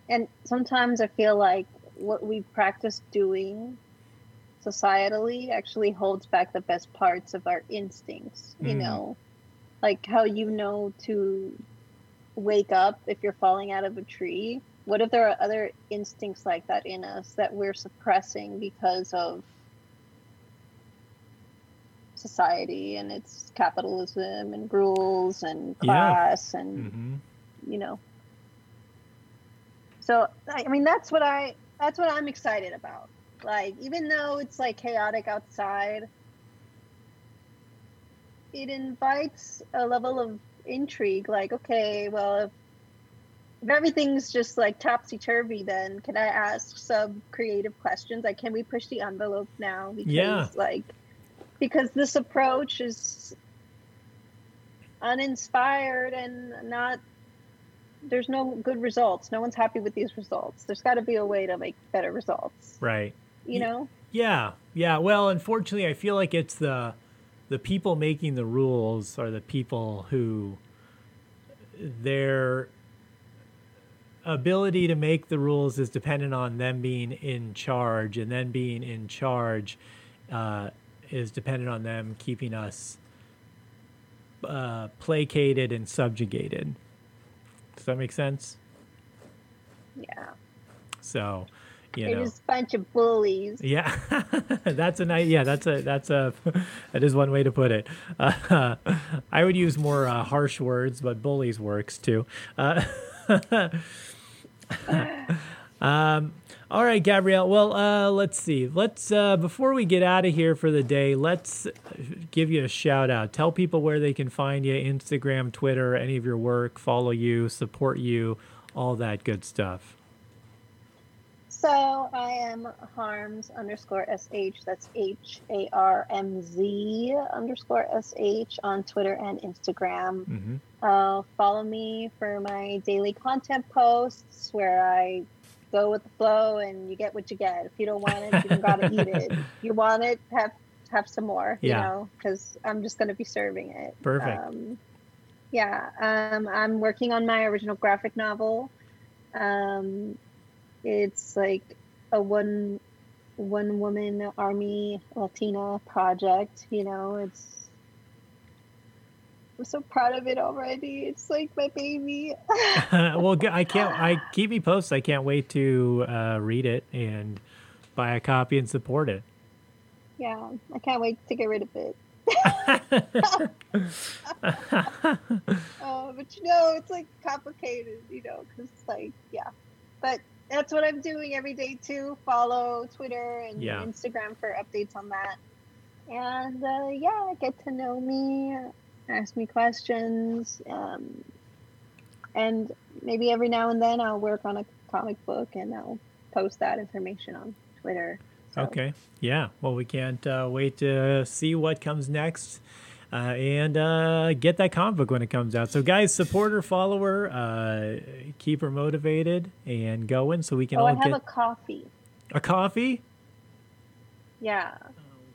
And sometimes I feel like what we practice doing societally actually holds back the best parts of our instincts, you Mm. know? Like how you know to wake up if you're falling out of a tree. What if there are other instincts like that in us that we're suppressing because of society and its capitalism and rules and Yeah. class and hmm you know so i I mean that's what i that's what i'm excited about like even though it's like chaotic outside it invites a level of intrigue like okay well if, if everything's just like topsy-turvy then can i ask some creative questions? Like can we push the envelope now? Because Yeah. like because this approach is uninspired and not there's no good results. No one's happy with these results. There's got to be a way to make better results. Right you know Yeah, yeah. Well, unfortunately, I feel like it's the the people making the rules are the people who their ability to make the rules is dependent on them being in charge, and then being in charge uh, is dependent on them keeping us uh, placated and subjugated. Does that make sense? yeah So, you they're know. just a bunch of bullies Yeah, that's a nice. Yeah, that's a that's a that is one way to put it. Uh, I would use more uh, harsh words, but bullies works too. Uh, um, all right, Gabrielle. Well, uh, let's see. Let's uh, before we get out of here for the day, let's give you a shout out. Tell people where they can find you: Instagram, Twitter, any of your work, follow you, support you, all that good stuff. So i am harmz underscore sh that's h-a-r-m-z underscore sh on twitter and instagram hmm Uh, follow me for my daily content posts where I go with the flow and you get what you get. If you don't want it, you gotta eat it. If you want it, have have some more. You know, because I'm just gonna be serving it. Perfect. Um, yeah, um, I'm working on my original graphic novel. Um, it's like a one one woman army Latina project. You know, it's I'm so proud of it already. It's like my baby. well, I can't. I keep me posted. I can't wait to uh, read it and buy a copy and support it. yeah, I can't wait to get rid of it. Uh, but you know, it's like complicated, you know, because like, yeah. But that's what I'm doing every day too. Follow Twitter and Yeah. Instagram for updates on that. And uh, yeah, get to know me, ask me questions, um, and maybe every now and then I'll work on a comic book and I'll post that information on Twitter. So, Okay. Yeah. Well, we can't uh, wait to see what comes next. Uh, and uh, get that comic book when it comes out. So, guys, support her, follow her, uh, keep her motivated and going so we can Oh, all I have get a coffee. a coffee. Yeah,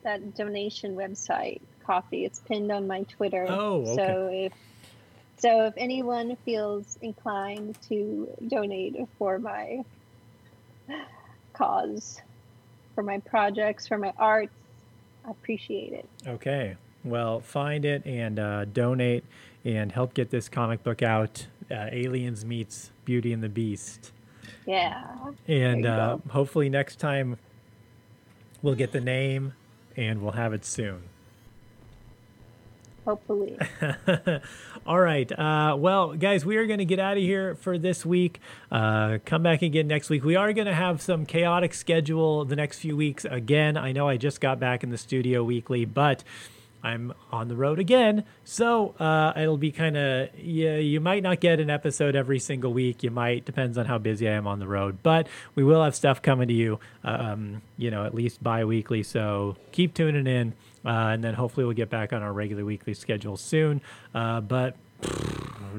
that donation website Ko-fi. It's pinned on my Twitter. Oh, okay. So if so, if anyone feels inclined to donate for my cause, for my projects, for my arts, I appreciate it. Okay. Well, find it and uh, donate and help get this comic book out. Uh, Aliens meets Beauty and the Beast. Yeah. And uh, hopefully next time we'll get the name and we'll have it soon. Hopefully. All right. Uh, well, guys, we are going to get out of here for this week. Uh, come back again next week. We are going to have some chaotic schedule the next few weeks. Again, I know I just got back in the studio weekly, but I'm on the road again. So uh, it'll be kind of, yeah, you might not get an episode every single week. You might, depends on how busy I am on the road. But we will have stuff coming to you, um, you know, at least bi weekly. So keep tuning in. Uh, and then hopefully we'll get back on our regular weekly schedule soon. Uh, but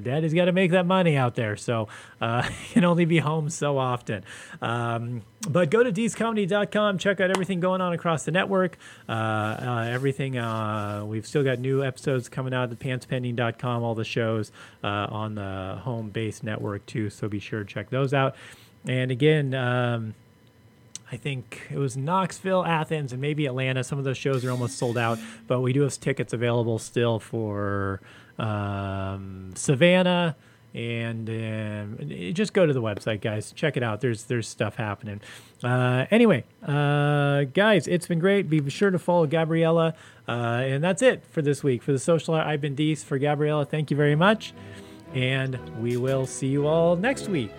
daddy's got to make that money out there, so uh, can only be home so often. Um, but go to deececomedy.com, check out everything going on across the network. Uh, uh, everything, uh, we've still got new episodes coming out the pantspending.com, all the shows uh, on the home base network too, so be sure to check those out. And again, um, I think it was Knoxville, Athens, and maybe Atlanta. Some of those shows are almost sold out, but we do have tickets available still for um, Savannah. And um, just go to the website, guys. Check it out. There's there's stuff happening. Uh, anyway, uh, guys, it's been great. Be sure to follow Gabriela, uh, and that's it for this week for the social. I've been Deece for Gabriela. Thank you very much, and we will see you all next week.